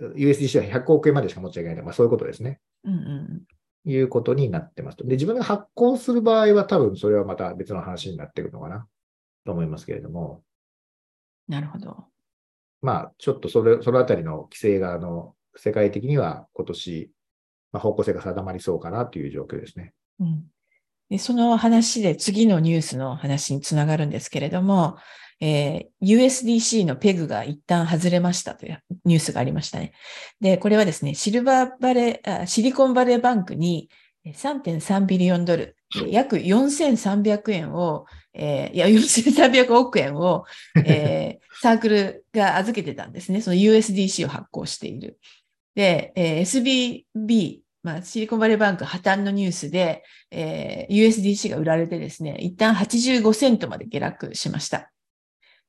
USDC は100億円までしか持っちゃいけない。まあ、そういうことですね。うんうん。いうことになってますと。で、自分が発行する場合は多分それはまた別の話になってくるのかなと思いますけれども、なるほど。まあ、ちょっとそれ、そのあたりの規制が、あの、世界的には今年、まあ、方向性が定まりそうかなという状況ですね。うん、でその話で次のニュースの話につながるんですけれども、えー USDC のペグが一旦外れましたというニュースがありましたね。で、これはですね、シルバーバレー、あシリコンバレーバンクに3.3ビリオンドル、約4300円を、えーいや、4300億円を、えー (laughs) サークルが預けてたんですね。その USDC を発行している。で、えー SVB、まあ、シリコンバレーバンク破綻のニュースで、えー USDC が売られてですね、一旦85セントまで下落しました。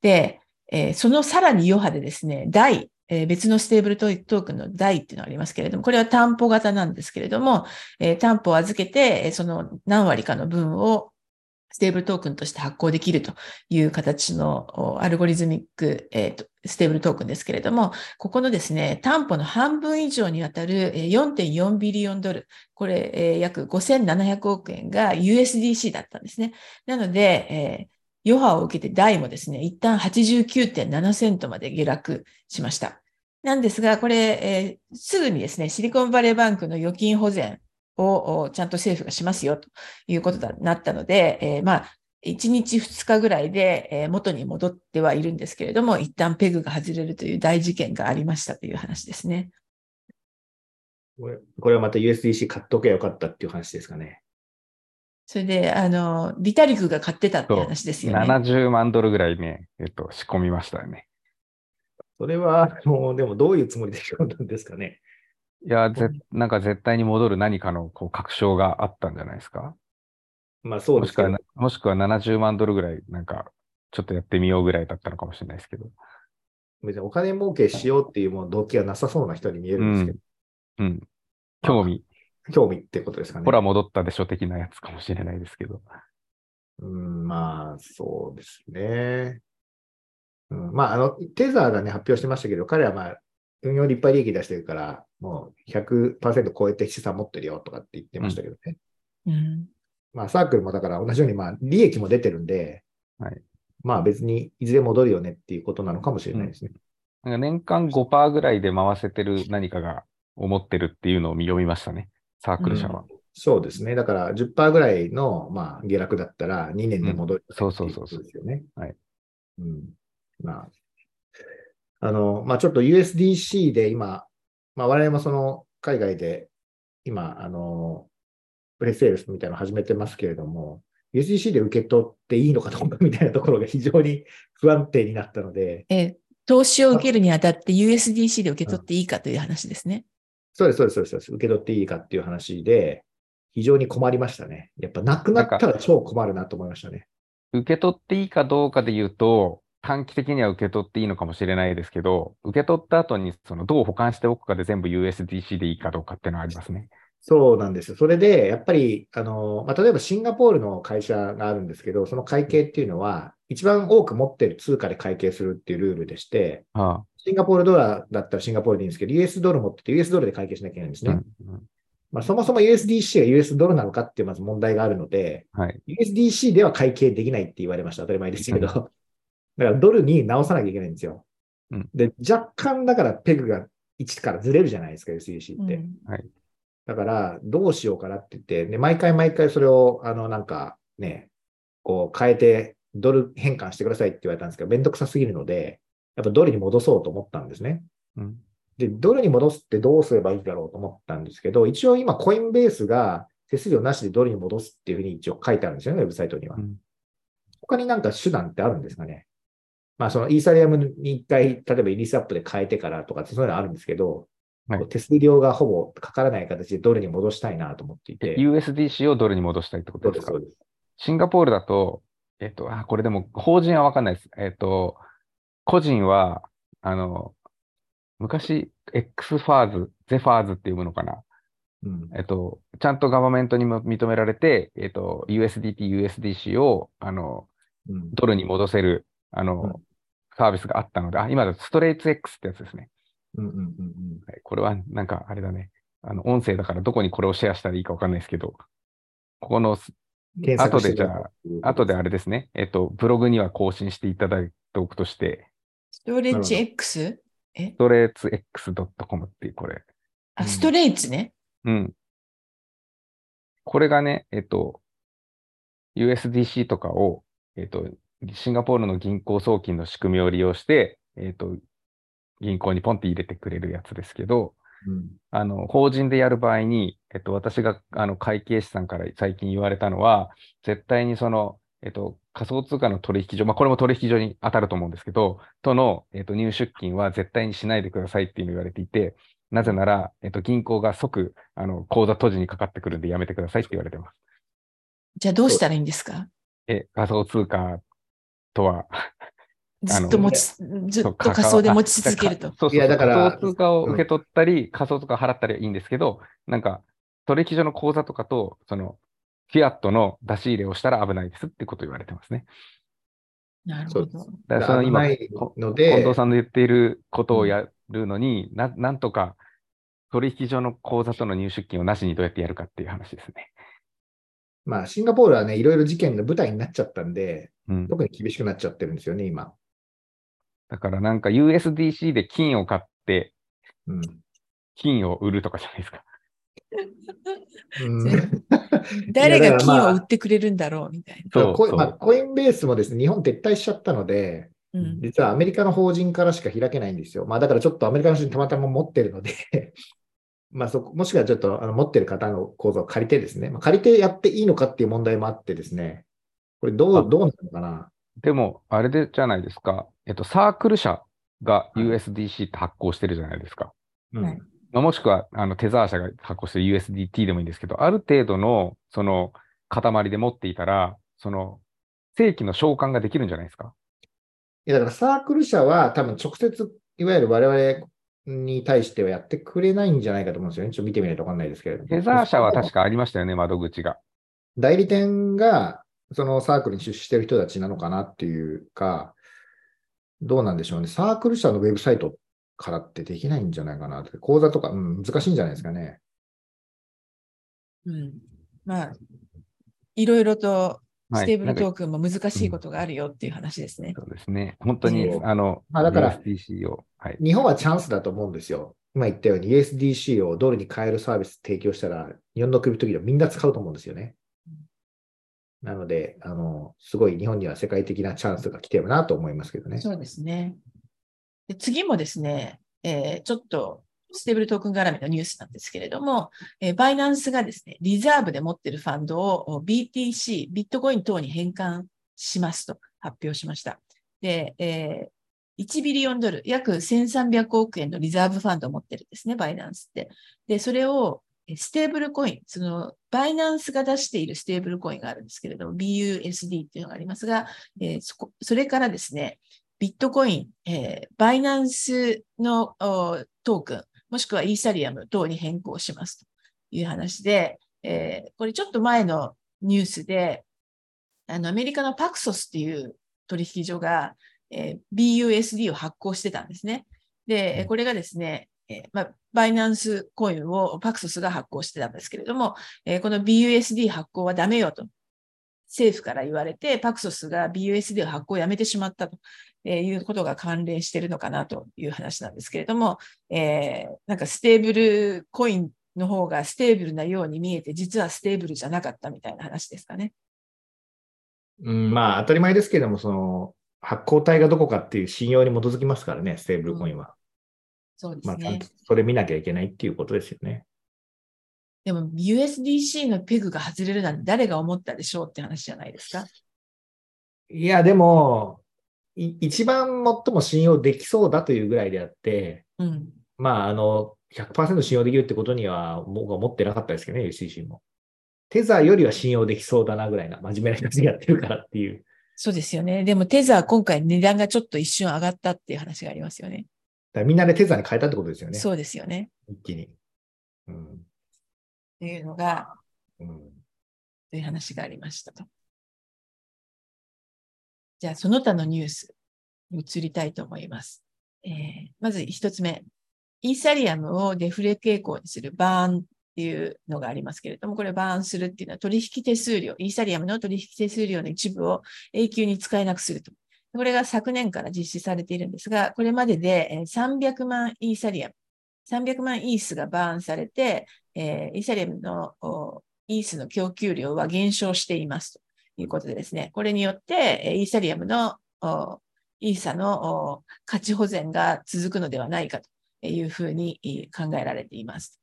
で、えーそのさらに余波でですね、第、えー別の stable token の DAI っていうのがありますけれども、これは担保型なんですけれども、えー担保を預けて、その何割かの分を stable token として発行できるという形の algorithmic、えーと stable token ですけれども、ここのですね、担保の半分以上にわたる4.4ビリオンドル、これ、えー約5700億円が USDC だったんですね。なので、えー余波を受けてダイもですね、一旦89.7セントまで下落しました。なんですが、これ、えーすぐにですね、シリコンバレーバンクの預金保全をおちゃんと政府がしますよということになったので、えーまあ、1日2日ぐらいで、えー元に戻ってはいるんですけれども、一旦ペグが外れるという大事件がありましたという話ですね。これこれはまた USDC 買っとけばよかったっていう話ですかね。それで、あの、ビタリクが買ってたって話ですよね。70万ドルぐらいね、えっと、仕込みましたよね。それは、もう、でもどういうつもりで仕込んだんですかね。いや、ぜ、なんか絶対に戻る何かのこう確証があったんじゃないですか？まあそうですけどもしくはな、もしくは70万ドルぐらい、なんか、ちょっとやってみようぐらいだったのかもしれないですけど。別にお金儲けしようっていうもう動機がなさそうな人に見えるんですけど、うん。興味、興味ってことですかね。ほら戻ったでしょ的なやつかもしれないですけど。うん、まあ、そうですね。うん、まあ、あの、テザーがね、発表してましたけど、彼はまあ、運用立派利益出してるから、もう100%超えて資産持ってるよとかって言ってましたけどね。うんまあ、サークルもだから同じように、まあ、利益も出てるんで、はいまあ別にいずれ戻るよねっていうことなのかもしれないですね。なんか年間5%ぐらいで回せてる何かが思ってるっていうのを読みましたね。サークル社は。そうですね。だから10%ぐらいの、まあ、下落だったら2年で戻る、うんそうそうそうそうですよね。はい。うん。まあ、あの、まあちょっと USDC で今、まあ我々もその海外で今、あの、プレセールスみたいなのを始めてますけれども、USDC で受け取っていいのかどうか (laughs) みたいなところが非常に (laughs) 不安定になったので、えー投資を受けるにあたって USDC で受け取っていいかという話ですね。そうです、そうです、そうですそうです。受け取っていいかっていう話で、非常に困りましたね。やっぱなくなったら超困るなと思いましたね。受け取っていいかどうかで言うと、短期的には受け取っていいのかもしれないですけど、受け取った後にそのどう保管しておくかで全部 USDC でいいかどうかっていうのはありますね。そうなんですよ。それで、やっぱり、あの、まあ、例えばシンガポールの会社があるんですけど、その会計っていうのは、一番多く持ってる通貨で会計するっていうルールでして、あシンガポールドルだったらシンガポールでいいんですけど、US ドル持ってて US ドルで会計しなきゃいけないんですあ、うね。んうんまあ、そもそも USDC が US ドルなのかっていうまず問題があるので、はい。USDC では会計できないって言われました。当たり前ですけど。だからドルに直さなきゃいけないんですよ。うんで、若干だからペグが1からずれるじゃないですか、USDC って。うんだから、どうしようかなって言って、で、毎回毎回それを、あの、なんかね、こう変えて、ドル変換してくださいって言われたんですけど、めんどくさすぎるので、やっぱドルに戻そうと思ったんですね。うん。で、ドルに戻すってどうすればいいんだろうと思ったんですけど、一応今、コインベースが手数料なしでドルに戻すっていうふうに一応書いてあるんですよね、ウェブサイトにはう。ん他になんか手段ってあるんですかね？まあ、そのイーサリアムに一回、例えば Uniswap で変えてからとかってそういうのあるんですけど、はい手数料がほぼかからない形でドルに戻したいなと思っていて。USDC をドルに戻したいってことですか？そうです。シンガポールだと、えっと、あ、これでも、法人はわかんないです。えっと、個人は、あの、昔、X ファーズ、ゼファーズっていうものかな？うん。えっと、ちゃんと government にも認められて、えっと、USDT、USDC を、あの、うん。ドルに戻せる、あの、うんサービスがあったので、あ、今だとストレート X ってやつですね。うん。うん。うん。はい、これは、なんか、あれだね。あの、音声だからどこにこれをシェアしたらいいかわかんないですけど、ここの後でじゃあ後であれですね。えっと、ブログには更新していただいておくとして、ストレッチ X? え？ストレーツ X.com っていうこれ。あ、うんストレイツね。うん。これがね、えっと、USDC とかを、えっと、シンガポールの銀行送金の仕組みを利用して、えっと、銀行にポンって入れてくれるやつですけど、うん。あの、法人でやる場合に、えっと、私が、あの、会計士さんから最近言われたのは、絶対にその、えっと、仮想通貨の取引所、まあ、これも取引所に当たると思うんですけど、との、えっと、入出金は絶対にしないでくださいっていうのを言われていて、なぜなら、えっと、銀行が即、あの、口座閉じにかかってくるんでやめてくださいって言われてます。じゃあどうしたらいいんですか？え、仮想通貨とは、ずっと持ち、ずっと仮想で持ち続けると。そうそういやだから仮想通貨を受け取ったり、仮想通貨払ったりはいいんですけど、なんか、取引所の口座とかと、その、フィアットの出し入れをしたら危ないですってことを言われてますね。なるほど。だからその今、ので近藤さんの言っていることをやるのに、ななんとか取引所の口座との入出金をなしにどうやってやるかっていう話ですね。まあ、シンガポールはね、いろいろ事件の舞台になっちゃったんで、うん、特に厳しくなっちゃってるんですよね、今。だからなんか USDC で金を買って、うん。金を売るとかじゃないですか。うん (laughs) 誰が金を売ってくれるんだろうみたいな。そうそうコインまあ、コインベースもですね、日本撤退しちゃったので、うん実はアメリカの法人からしか開けないんですよ。まあ、だからちょっとアメリカの人にたまたま持ってるのでまあそこ、もしくはちょっとあの持ってる方の口座を借りてですね、まあ、借りてやっていいのかっていう問題もあってですね、これどあう、どうなのかな？でも、あれでじゃないですか。えっと、サークル社がはい USDC って発行してるじゃないですか。うんはいまあもしくは、あの、テザー社が発行してる USDT でもいいんですけど、ある程度の、その、塊で持っていたら、その、正規の償還ができるんじゃないですか？いやだからサークル社は多分直接、いわゆる我々に対してはやってくれないんじゃないかと思うんですよね。ちょっと見てみないとわかんないですけれども。テザー社は確かありましたよね、窓口が。代理店がそのサークルに出資してる人たちなのかなっていうか、どうなんでしょうね。サークル社のウェブサイトからってできないんじゃないかなって。講座とか、うん、難しいんじゃないですかね。うんまあ、いろいろとはい stable token も難しいことがあるよっていう話ですね。そうですね。本当にあの、まあだから USDC を、はい。日本はチャンスだと思うんですよ。今言ったように USDC をドルに変えるサービス提供したら、日本のクリプト企業みんな使うと思うんですよね。なので、あの、すごい日本には世界的なチャンスが来てるなと思いますけどね。そうですね。で次もですね、えーちょっとstable token 絡みのニュースなんですけれども、えーバイナンスがですね、リザーブで持っているファンドを BTC、ビットコイン等に変換しますと発表しました。で、えー1 billion ドル、約1300億円のリザーブファンドを持ってるんですね、バイナンスって。で、それをステーブルコイン、そのバイナンスが出しているステーブルコインがあるんですけれども、BUSD っていうのがありますが、えーそこそれからですね、ビットコイン、えーバイナンスのトークン、もしくはイーサリアム等に変更しますという話で、えーこれちょっと前のニュースで、あのアメリカのパクソスっていう取引所が、えー BUSD を発行してたんですね。で、うんこれがですね、えーまあ、バイナンスコインをパクソスが発行してたんですけれども、えーこの BUSD 発行はダメよと。政府から言われて、 Paxos が BUSD を発行をやめてしまったということが関連しているのかなという話なんですけれども、えー、なんかステーブルコインの方が stable なように見えて、実は stable じゃなかったみたいな話ですかね。うん、まあ当たり前ですけども、その発行体がどこかっていう信用に基づきますからね、ステーブルコインは。うん、そうですね。まあ、それ見なきゃいけないっていうことですよね。でも USDC のペグが外れるなんて誰が思ったでしょうって話じゃないですか。いや、でも、一番最も信用できそうだというぐらいであって、うん、まあ、あの、100%信用できるってことには僕は思ってなかったですけどね、UCC も。テザーよりは信用できそうだなぐらいな、真面目な人たちがやってるからっていう。そうですよね。でもテザー今回値段がちょっと一瞬上がったっていう話がありますよね。だみんなでテザーに変えたってことですよね。そうですよね。一気に。うん。っていうのが、うん、という話がありましたと。じゃあ、その他のニュースに移りたいと思います。えー、まず一つ目。イーサリアムをデフレ傾向にするバーンっていうのがありますけれども、これバーンするっていうのは取引手数料、イーサリアムの取引手数料の一部を永久に使えなくすると。これが昨年から実施されているんですが、これまでで300万イーサリアム、300万イースがバーンされて、えー、イーサリアムのイースの供給量は減少していますということでですね、これによって、イーサリアムのイーサの価値保全が続くのではないかというふうに考えられています。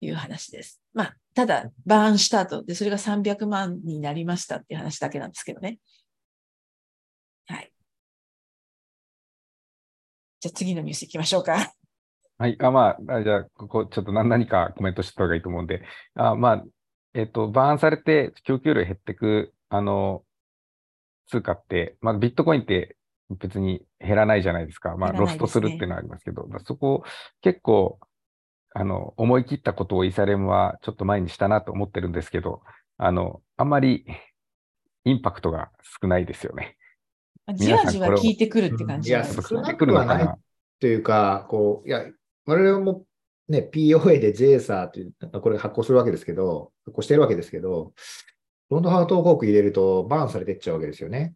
いう話です。まあ、ただ、バーンした後で、それが300万になりましたっていう話だけなんですけどね。はい。じゃあ次のニュース行きましょうか。はい。あ、まあ、じゃあ、ここちょっと何何かコメントした方がいいと思うんで、あまあ、えっ、と、バーンされて供給量減ってく、あの、通貨って、まあ、ビットコインって別に減らないじゃないですか。まあ、ロストするっていうのはありますけど、そこ結構、あの、思い切ったことをイサレムはちょっと前にしたなと思ってるんですけど、あの、あんまりインパクトが少ないですよね。じわじわ効いてくるって感じ？ですか、ね、いや、少なくはないというか、こう、いや、我々もね、POA で JSA という、これ発行するわけですけど、発行してるわけですけど、ロンドハート広告入れるとバーンされてっちゃうわけですよね。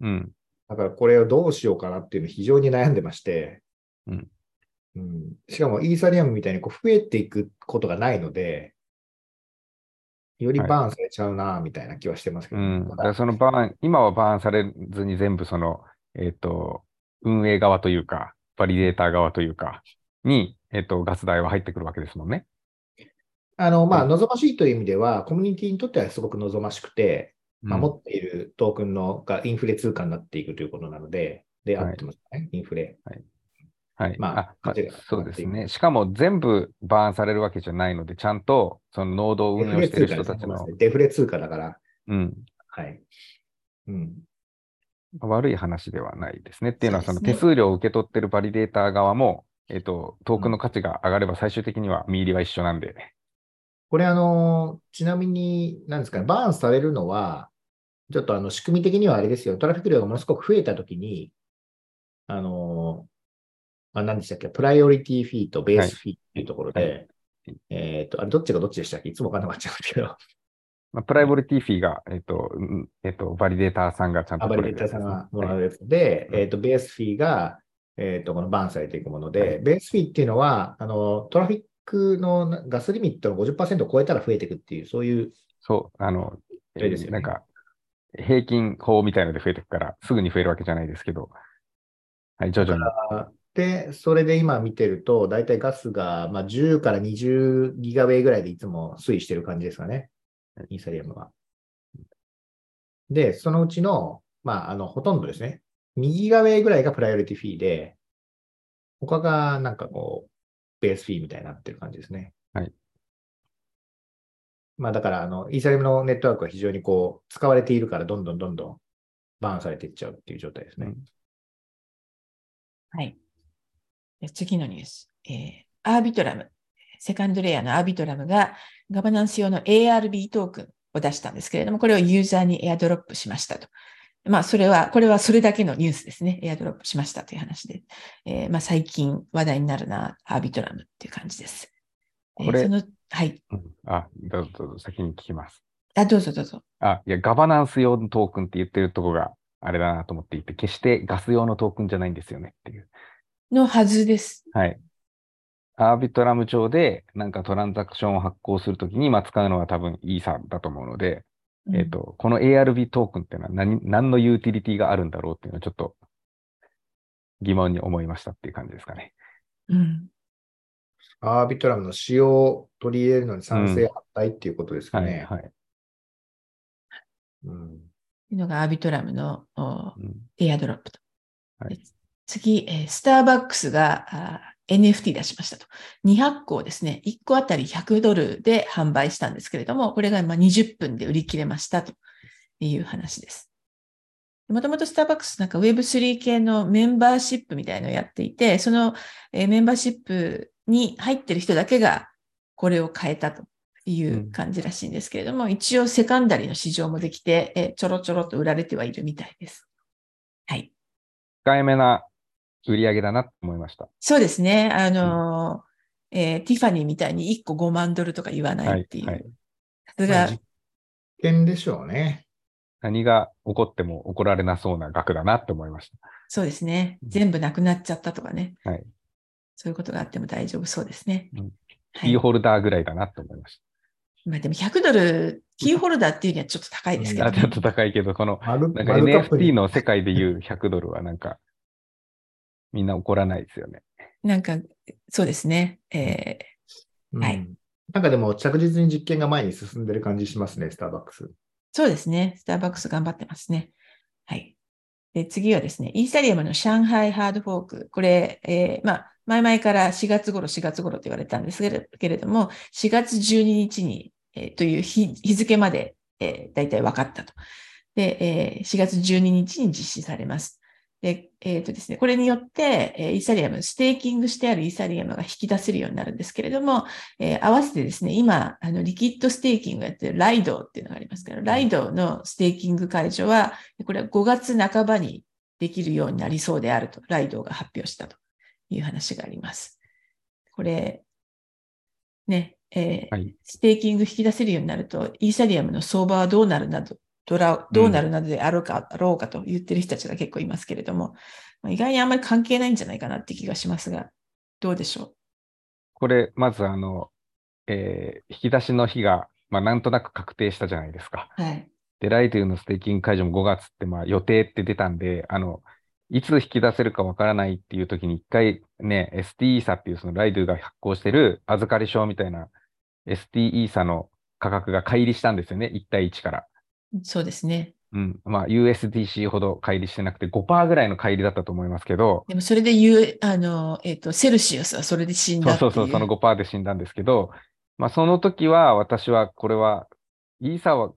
うん。だからこれをどうしようかなっていうの非常に悩んでまして、うん。うん、しかもイーサリアムみたいにこう増えていくことがないので、よりバーンされちゃうな、みたいな気はしてますけど、はい、うん、だからそのバーン、今はバーンされずに全部その、えっ、ー、と、運営側というか、バリデーター側というか、に、えっ、ー、と、ガス代は入ってくるわけですもんね。あの、まあ、望ましいという意味では、コミュニティにとってはすごく望ましくて、まあ、持っているトークンのがインフレ通貨になっていくということなので、で、あってますね、はい、インフレ。はいはい。まあ、あそうですね。しかも全部バーンされるわけじゃないので、ちゃんとそのノードを運用している人たちの。デフレ通貨だから。うん。はい。うん。悪い話ではないですね。っていうのは、その手数料を受け取ってるバリデーター側も、えっ、と、トークンの価値が上がれば最終的には見入りは一緒なんで。これ、あの、ちなみに、なんですかね、バーンされるのは、ちょっとあの仕組み的にはあれですよ、トラフィック量がものすごく増えたときに、あの、あ、何でしたっけ、プライオリティフィーとベースフィーっていうところで、はい。はい、えっ、ー、と、あれどっちがどっちでしたっけ？いつもわかんなくなっちゃうんですけど。まあ、プライオリティフィーが、えっ、ー、と、えっ、ー、と、バリデーターさんがちゃんとバリデーターさんがもらうやつで、はい、えっ、と、ベースフィーが、えっ、と、このバーンされていくもので、はい、ベースフィーっていうのは、あの、トラフィックのガスリミットの50%を超えたら増えていくっていう、そういう。そう、あの、えー、ね、なんか、平均法みたいので増えていくから、すぐに増えるわけじゃないですけど、はい、徐々に。で、それで今見てると、だいたいガスが、まあ、10から20ギガウェイぐらいでいつも推移してる感じですかね。イーサリアムは。で、そのうちの、まあ、あの、ほとんどですね。2ギガウェイぐらいがプライオリティフィーで、他がなんかこう、ベースフィーみたいになってる感じですね。はい。まあだから、あの、イーサリアムのネットワークは非常にこう、使われているから、どんどんどんどんバーンされていっちゃうっていう状態ですね。はい。次のニュース。えー、アービトラム、セカンドレイヤーのアービトラムがガバナンス用の ARB トークンを出したんですけれども、これをユーザーにエアドロップしましたと。まあ、それは、これはそれだけのニュースですね。エアドロップしましたという話で。えー、まあ、最近話題になるな、アービトラムっていう感じです。これ、えー、そのはい。あ、どうぞ、先に聞きます。あ、どうぞどうぞ。あ、いや、ガバナンス用のトークンって言ってるとこがあれだなと思っていて、決してガス用のトークンじゃないんですよねっていう。のはずです。はい。アービトラム上でなんかトランザクションを発行するときに、まあ、使うのは多分イーサだと思うので、えっ、と、この ARB トークンっていうのは何、何のユーティリティがあるんだろうっていうのをちょっと疑問に思いましたっていう感じですかね。うん。アービトラムの使用を取り入れるのに賛成反対っていうことですかはい、ね。はい。うんというのがアービトラムのおうんエアドロップと。はいで次、えースターバックスが NFT 出しましたと。200個をですね、1個あたり100ドルで販売したんですけれども、これがまあ20分で売り切れましたという話です。もともとスターバックスなんか Web3 系のメンバーシップみたいのをやっていて、そのえーメンバーシップに入ってる人だけがこれを変えたという感じらしいんですけれども、一応セカンダリの市場もできて、えーちょろちょろと売られてはいるみたいです。はい。控えめな売り上げだなと思いました。そうですね。あのーえーティファニーみたいに1個5万ドルとか言わないっていう。はいはいさすがまあ実験でしょうね。何が起こっても怒られなそうな額だなって思いました。そうですね。うん全部なくなっちゃったとかね。はいそういうことがあっても大丈夫そうですね。うんはいキーホルダーぐらいだなって思いましまあ、でも100ドル、キーホルダーっていうにはちょっと高いですけた。ど、あちょっと高いけど、この、NFT にの世界でいう100ドルはなんか、みんな怒らないですよね。なんか、そうですね。えうんはいなんかでも着実に実験が前に進んでる感じしますね、スターバックス。そうですね。スターバックス頑張ってますね。はい。で次はですね、イーサリアムの上海ハードフォーク。これ、えーまあ、前々から4月頃、4月頃と言われたんですけれけれども、4月12日に、えーという日日付まで、えー、大体分かったと。で、えー4月12日に実施されます。で、えっ、とですね、これによって、えーイーサリアム、ステーキングしてあるイーサリアムが引き出せるようになるんですけれども、えー合わせてですね、今、あの、リキッドステーキングをやってる Lido っていうのがありますから、 Lido のステーキング解除は、これは5月半ばにできるようになりそうであると、 Lido が発表したという話があります。これ、ね、えーはい。ステーキング引き出せるようになると、イーサリアムの相場はどうなるなど、どらどうなるなどであろうか、あろうかと言ってる人たちが結構いますけれども、まあ意外にあんまり関係ないんじゃないかなって気がしますが、どうでしょこれ、まずあの、えー引き出しの日が、まあ、なんとなく確定したじゃないですか。うはい。で、ライトゥーのステーキング解除も5月って、まあ、予定って出たんで、あの、いつ引き出せるかわからないっていう時に一回ね、ST イーサっていうそのライドゥが発行してる預かり証みたいな ST イーサの価格が乖離したんですよね。1対1から。そうですね。うん。まあ、USDC ほど乖離してなくて5%ぐらいの乖離だったと思いますけど、でもそれで言う、あの、えっ、と、セルシウスはそれで死んだっていう。そうそうそう、その5%で死んだんですけど、まあ、その時は私はこれは、イーサは、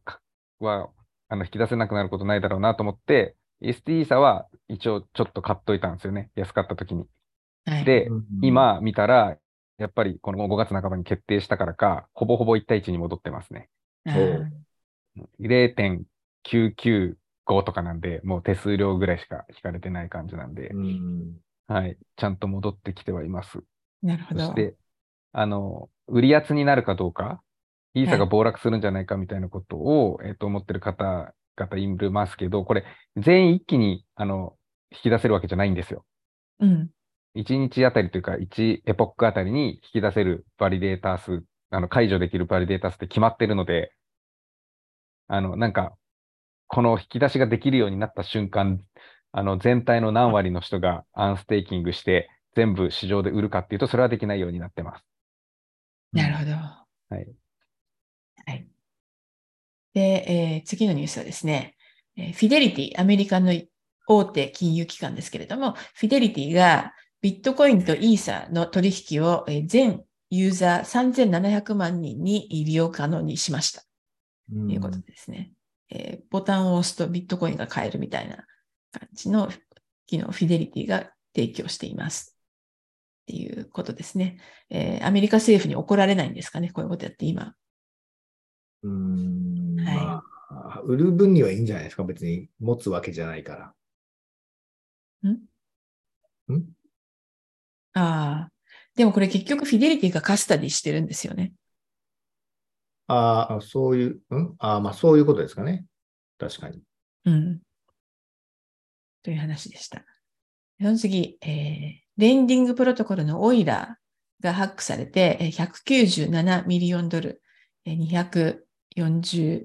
はあの引き出せなくなることないだろうなと思って、ST イーサは一応ちょっと買っといたんですよね。安かった時に。はい、で、うん今見たら、やっぱりこの5月半ばに決定したからか、ほぼほぼ1対1に戻ってますね。あー0.995とかなんで、もう手数料ぐらいしか引かれてない感じなんで、うんはい。ちゃんと戻ってきてはいます。なるほど。そして、あの、売り圧になるかどうか、イーサが暴落するんじゃないかみたいなことを、えっと、思ってる方々いますけど、これ、全員一気に、あの、引き出せるわけじゃないんですよ。うん。1日あたりというか、1エポックあたりに引き出せるバリデータ数、あの、解除できるバリデータ数って決まってるので、あの、なんか、この引き出しができるようになった瞬間、あの、全体の何割の人がアンステーキングして、全部市場で売るかっていうと、それはできないようになってます。なるほど。はい。はい。で、えー次のニュースはですね、えーフィデリティ、アメリカの大手金融機関ですけれども、フィデリティがビットコインとイーサの取引を、えー全ユーザー3700万人に利用可能にしました。ということですね。えーボタンを押すとビットコインが買えるみたいな感じの機能をフィデリティが提供しています。っていうことですね。えーアメリカ政府に怒られないんですかね、こういうことやって今。うんはいまあ、売る分にはいいんじゃないですか、別に持つわけじゃないから。ん？ん？ああ。でもこれ結局フィデリティがカスタディしてるんですよね。ああ、そういう、うん？ああ、まあそういうことですかね。確かに。うん。という話でした。その次、えーレンディングプロトコルのオイラーがハックされて、197ミリオンドル、240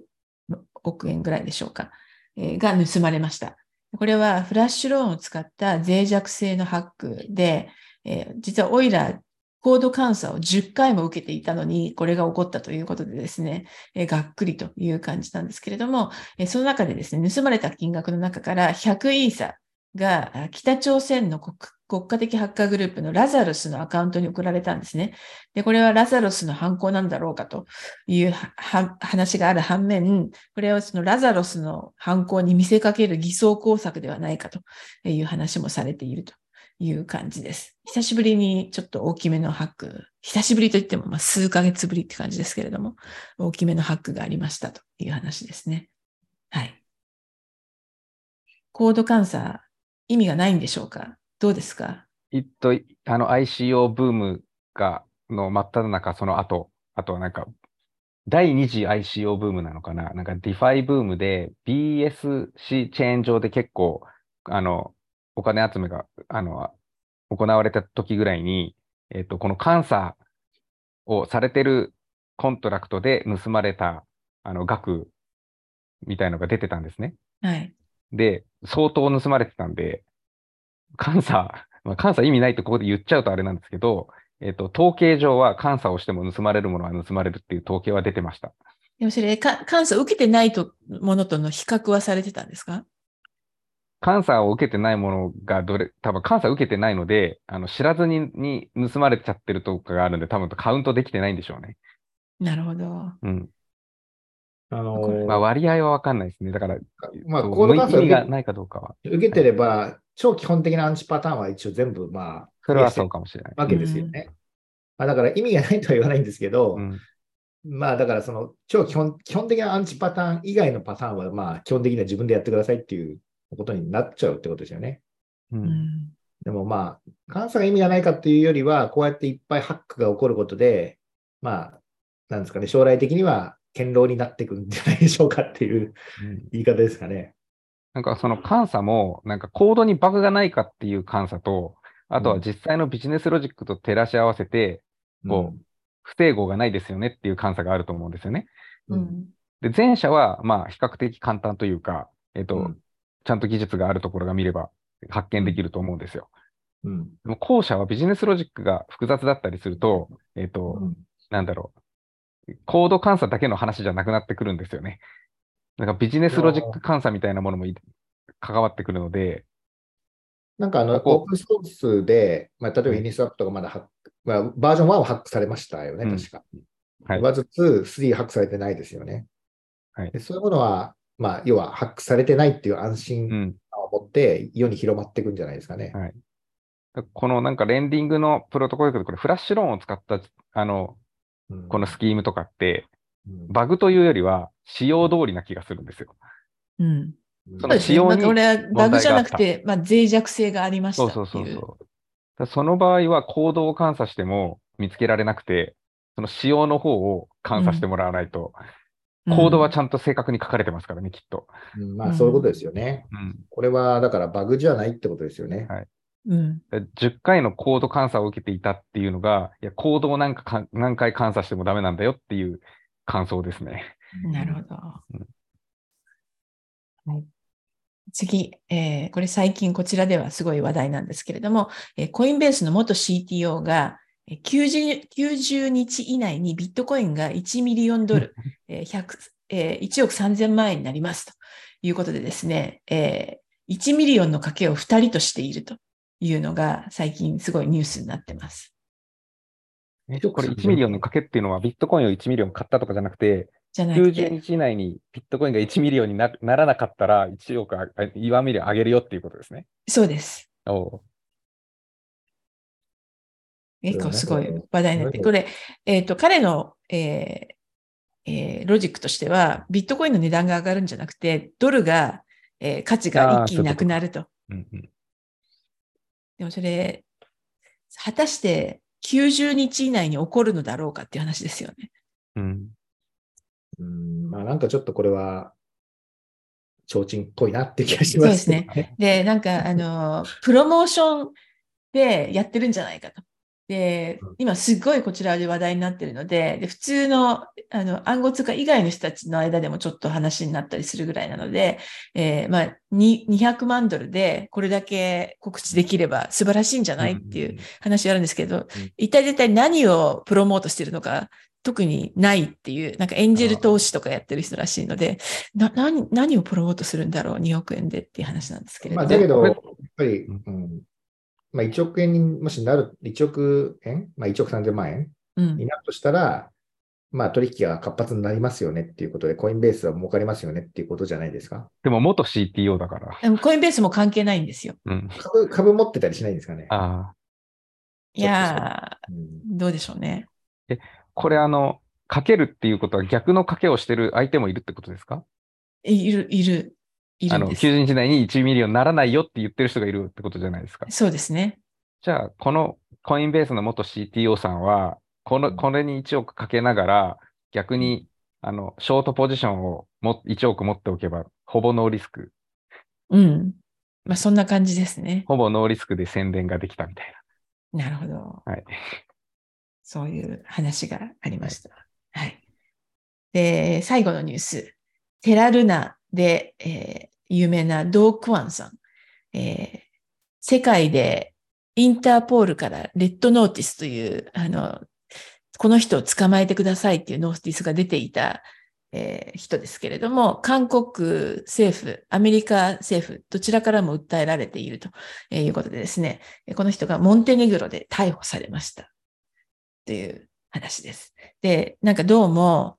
億円ぐらいでしょうか、えーが盗まれました。これはフラッシュローンを使った脆弱性のハックで、えー実はオイラー、コード監査を10回も受けていたのに、これが起こったということでですね、えがっくりという感じなんですけれども、えその中でですね、盗まれた金額の中から100イーサが北朝鮮の国国家的ハッカーグループのラザルスのアカウントに送られたんですね。で、これはラザルスの犯行なんだろうかという話がある反面、これはそのラザロスの犯行に見せかける偽装工作ではないかという話もされているという感じです。久しぶりにちょっと大きめのハック、久しぶりといってもまあ数ヶ月ぶりって感じですけれども、大きめのハックがありましたという話ですね。はい。コード監査、意味がないんでしょうか？どうですか？えっと、あの ICO ブームが、の真っ只中、その後、あとはなんか、第2次 ICO ブームなのかな？なんか DeFi ブームで BSC チェーン上で結構、あの、お金集めが、あの、行われた時ぐらいに、えっと、この監査をされてるコントラクトで盗まれた、あの、額みたいのが出てたんですね。はい。で、相当盗まれてたんで、監査、まあ、監査意味ないってここで言っちゃうとあれなんですけど、えっと、統計上は監査をしても盗まれるものは盗まれるっていう統計は出てました。でもそれ、か監査を受けてないとものとの比較はされてたんですか？監査を受けてないものがどれ、多分監査を受けてないので、あの、知らずにに盗まれちゃってるとかがあるんで、多分カウントできてないんでしょうね。なるほど。うん。あのーまあ、割合はわかんないですね。だから、まあ、そうコード監査意味がないかどうかは。受けてれば、超基本的なアンチパターンは一応全部、まあ、それはそうかもしれない。わけですよね。まあ、だから意味がないとは言わないんですけど、うん。まあだからその超基本基本的なアンチパターン以外のパターンはまあ基本的には自分でやってくださいっていうことになっちゃうってことですよね。う。うんん。でもまあ、監査が意味がないかっていうよりは、こうやっていっぱいハックが起こることで、まあ、なんですかね、将来的には堅牢になっていくんじゃないでしょうかっていううん言い方ですかね。なんかその監査も、なんかコードにバグがないかっていう監査と、あとは実際のビジネスロジックと照らし合わせて、こう不整合がないですよねっていう監査があると思うんですよね。うんうん。で、前者は、まあ、比較的簡単というか、えっと、うんちゃんと技術があるところが見れば発見できると思うんですよ。うん。でも後者はビジネスロジックが複雑だったりすると、えっと、うん。なんだろう、コード監査だけの話じゃなくなってくるんですよね。なんかビジネスロジック監査みたいなものもい関わってくるので、なんかあの、オープンソースで、まあ、例えばうんユニスワップとかまだハック、まあ、バージョン1はハックされましたよね、うん。確か。はい。まず2、3ハックされてないですよね。はい。でそういうものは、まあ、要はハックされてないっていう安う心を持って世に広まっていくんじゃないですかね。はいこのなんかレンディングのプロトコルでこれフラッシュローンを使った、あの、うんこのスキームとかって、うんバグというよりは仕様通りな気がするんですよ。うん。うんそ。の仕様にまあ、これはバグじゃなくて、まあ、脆弱性がありましたそうっていう。そうそうそう。だその場合はコードを監査しても見つけられなくて、その仕様の方を監査してもらわないと、コードはちゃんと正確に書かれてますからね、きっと。うんまあ、そういうことですよね。うん。これは、だからバグじゃないってことですよね。はいうん。だ10回のコード監査を受けていたっていうのが、いや、コードをなんかか何回監査してもダメなんだよっていう感想ですね。なるほど。うんはい、次、えーこれ最近こちらではすごい話題なんですけれども、えーコインベースの元 CTO がえー 90, 90日以内にビットコインが1ミリオンドル、えー100えー1億3000万円になりますということでですね、えー1ミリオンの賭けを2人としているというのが最近すごいニュースになってます。えこれ1ミリオンの賭けっていうのはビットコインを1ミリオン買ったとかじゃなくて、じゃなく90て、日以内にビットコインが1ミリオンになならなかったら1億あ、1ミリオン上げるよっていうことですね。そうです。おう結構すごい話題になって、そこれ、えっ、と、彼の、えーえーロジックとしては、ビットコインの値段が上がるんじゃなくて、ドルが、えー価値が一気になくなると。うんうんでもそれ、果たして90日以内に起こるのだろうかっていう話ですよね。うんうん、まあなんかちょっとこれは、提灯っぽいなって気がしますけどね。で、なんか、あの、(laughs) プロモーションでやってるんじゃないかと。でうん、今すっごいこちらで話題になってるので、で普通の、あの、暗号通貨以外の人たちの間でもちょっと話になったりするぐらいなので、えーまあ、に200万ドルでこれだけ告知できれば素晴らしいんじゃないっていう話があるんですけど、一体絶対何をプロモートしてるのか、特にないっていう、なんかエンジェル投資とかやってる人らしいので、な、何、何をプロモートするんだろう ?2 億円でっていう話なんですけれども。まあだけど、やっぱり、うん。まあ1億円にもしなる、1億円まあ1億3000万円うんになるとしたら、まあ取引が活発になりますよねっていうことで、コインベースは儲かりますよねっていうことじゃないですか？でも元 CTO だから。でもコインベースも関係ないんですよ。うん。株、株持ってたりしないんですかね？ああ。いやうんー、どうでしょうね。これあの、かけるっていうことは逆の賭けをしてる相手もいるってことですか？いる、いる、いあの、るんです。90日内に1ミリオンにならないよって言ってる人がいるってことじゃないですか。そうですね。じゃあ、このコインベースの元 CTO さんは、この、これに1億かけながら、逆に、あの、ショートポジションをも1億持っておけば、ほぼノーリスク、うん。まあ、そんな感じですね。ほぼノーリスクで宣伝ができたみたいなるほど。な。はい。そういう話がありました。はい。で、最後のニュース。テラルナで、えー有名なドー・クワンさん。えー世界でインターポールからレッドノーティスという、あの、この人を捕まえてくださいっていうノーティスが出ていた、えー人ですけれども、韓国政府、アメリカ政府、どちらからも訴えられているということでですね、この人がモンテネグロで逮捕されました。という話です。で、なんかどうも、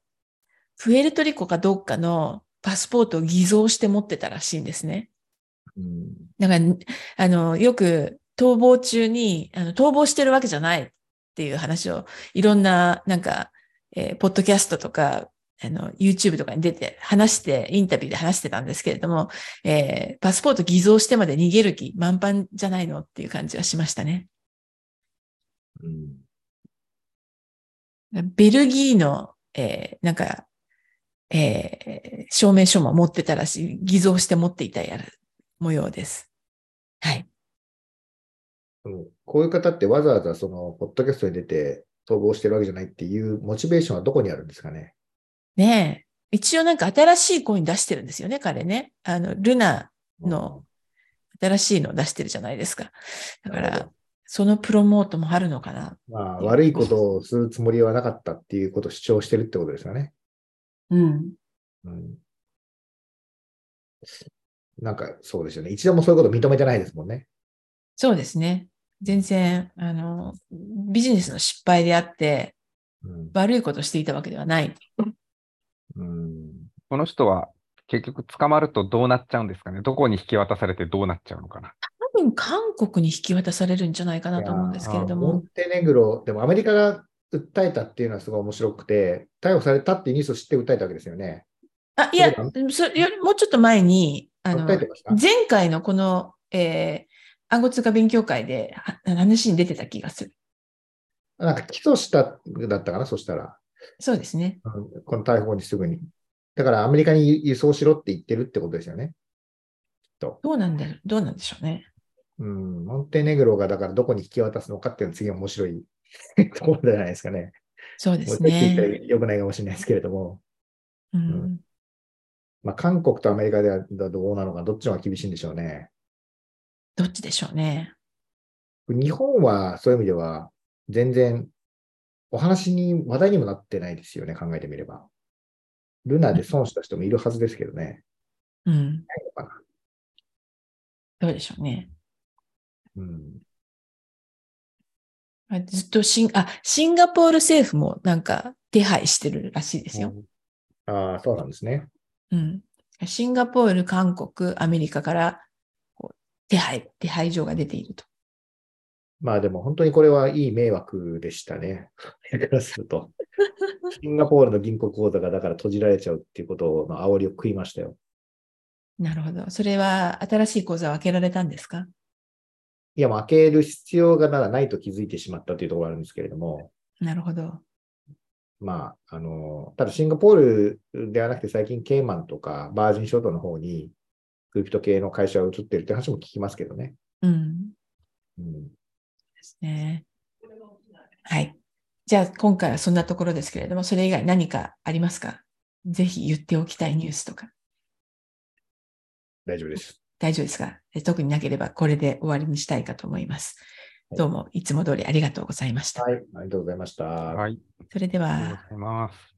プエルトリコかどっかのパスポートを偽造して持ってたらしいんですね。うんだから、あの、よく逃亡中に、あの、逃亡してるわけじゃないっていう話を、いろんな、なんか、えーポッドキャストとか、あの、YouTube とかに出て話して、インタビューで話してたんですけれども、えーパスポート偽造してまで逃げる気満帆じゃないのっていう感じはしましたね。うんベルギーの、えーなんか、えー証明書も持ってたらしい、偽造して持っていたやる模様です。はい。うんこういう方ってわざわざその、ポッドキャストに出て逃亡してるわけじゃないっていうモチベーションはどこにあるんですかね？ねえ。一応なんか新しいコイン出してるんですよね、彼ね。あの、ルナの新しいのを出してるじゃないですか。だからそのプロモートもあるのかな。まあ、悪いことをするつもりはなかったっていうことを主張してるってことですよね。うん。うん。なんかそうですよね。一度もそういうこと認めてないですもんね。そうですね。全然、あの、ビジネスの失敗であって、うん。悪いことをしていたわけではない。うん、この人は結局捕まるとどうなっちゃうんですかね。どこに引き渡されてどうなっちゃうのかな。多分韓国に引き渡されるんじゃないかなと思うんですけれどもモン。テネグロ、でもアメリカが訴えたっていうのはすごい面白くて、逮捕されたっていうニュースを知って訴えたわけですよね。あ、いやそれよりもうちょっと前に、あの前回のこの、えー暗号通貨勉強会では話に出てた気がする。なんか起訴しただったかな、そしたら。そうですね。うんこの逮捕後にすぐに。だからアメリカに輸送しろって言ってるってことですよね。どうなんだろう、どうなんでしょうね。うん、モンテネグロがだからどこに引き渡すのかっていうのは次は面白いところじゃないですかね。そうですね。ら良くないかもしれないですけれども、うん。まあ、韓国とアメリカではどうなのか、どっちの方が厳しいんでしょうね。どっちでしょうね。日本はそういう意味では全然お話に、話題にもなってないですよね、考えてみれば。ルナで損した人もいるはずですけどね。うん。ないのかなどうでしょうね。うん、あずっとシン、あ、シンガポール政府もなんか手配してるらしいですよ。ああ、そうなんですね。うん。シンガポール、韓国、アメリカから手配、手配状が出ていると。まあでも本当にこれはいい迷惑でしたね。からすると。(laughs) シンガポールの銀行口座がだから閉じられちゃうっていうことの煽りを食いましたよ。なるほど。それは新しい口座を開けられたんですか？いや、もう開ける必要がならないと気づいてしまったというところがあるんですけれども、なるほど。まあ、あの、ただシンガポールではなくて最近ケイマンとかバージン諸島の方にクリプト系の会社が移ってるって話も聞きますけどね。うん。うん、ですね。はい。じゃあ、今回はそんなところですけれども、それ以外何かありますか？ぜひ言っておきたいニュースとか。大丈夫です。大丈夫ですか？え特になければこれで終わりにしたいかと思います。はいどうもいつも通りありがとうございました。はい、ありがとうございました。はい。それでありがとうはご、ざいます。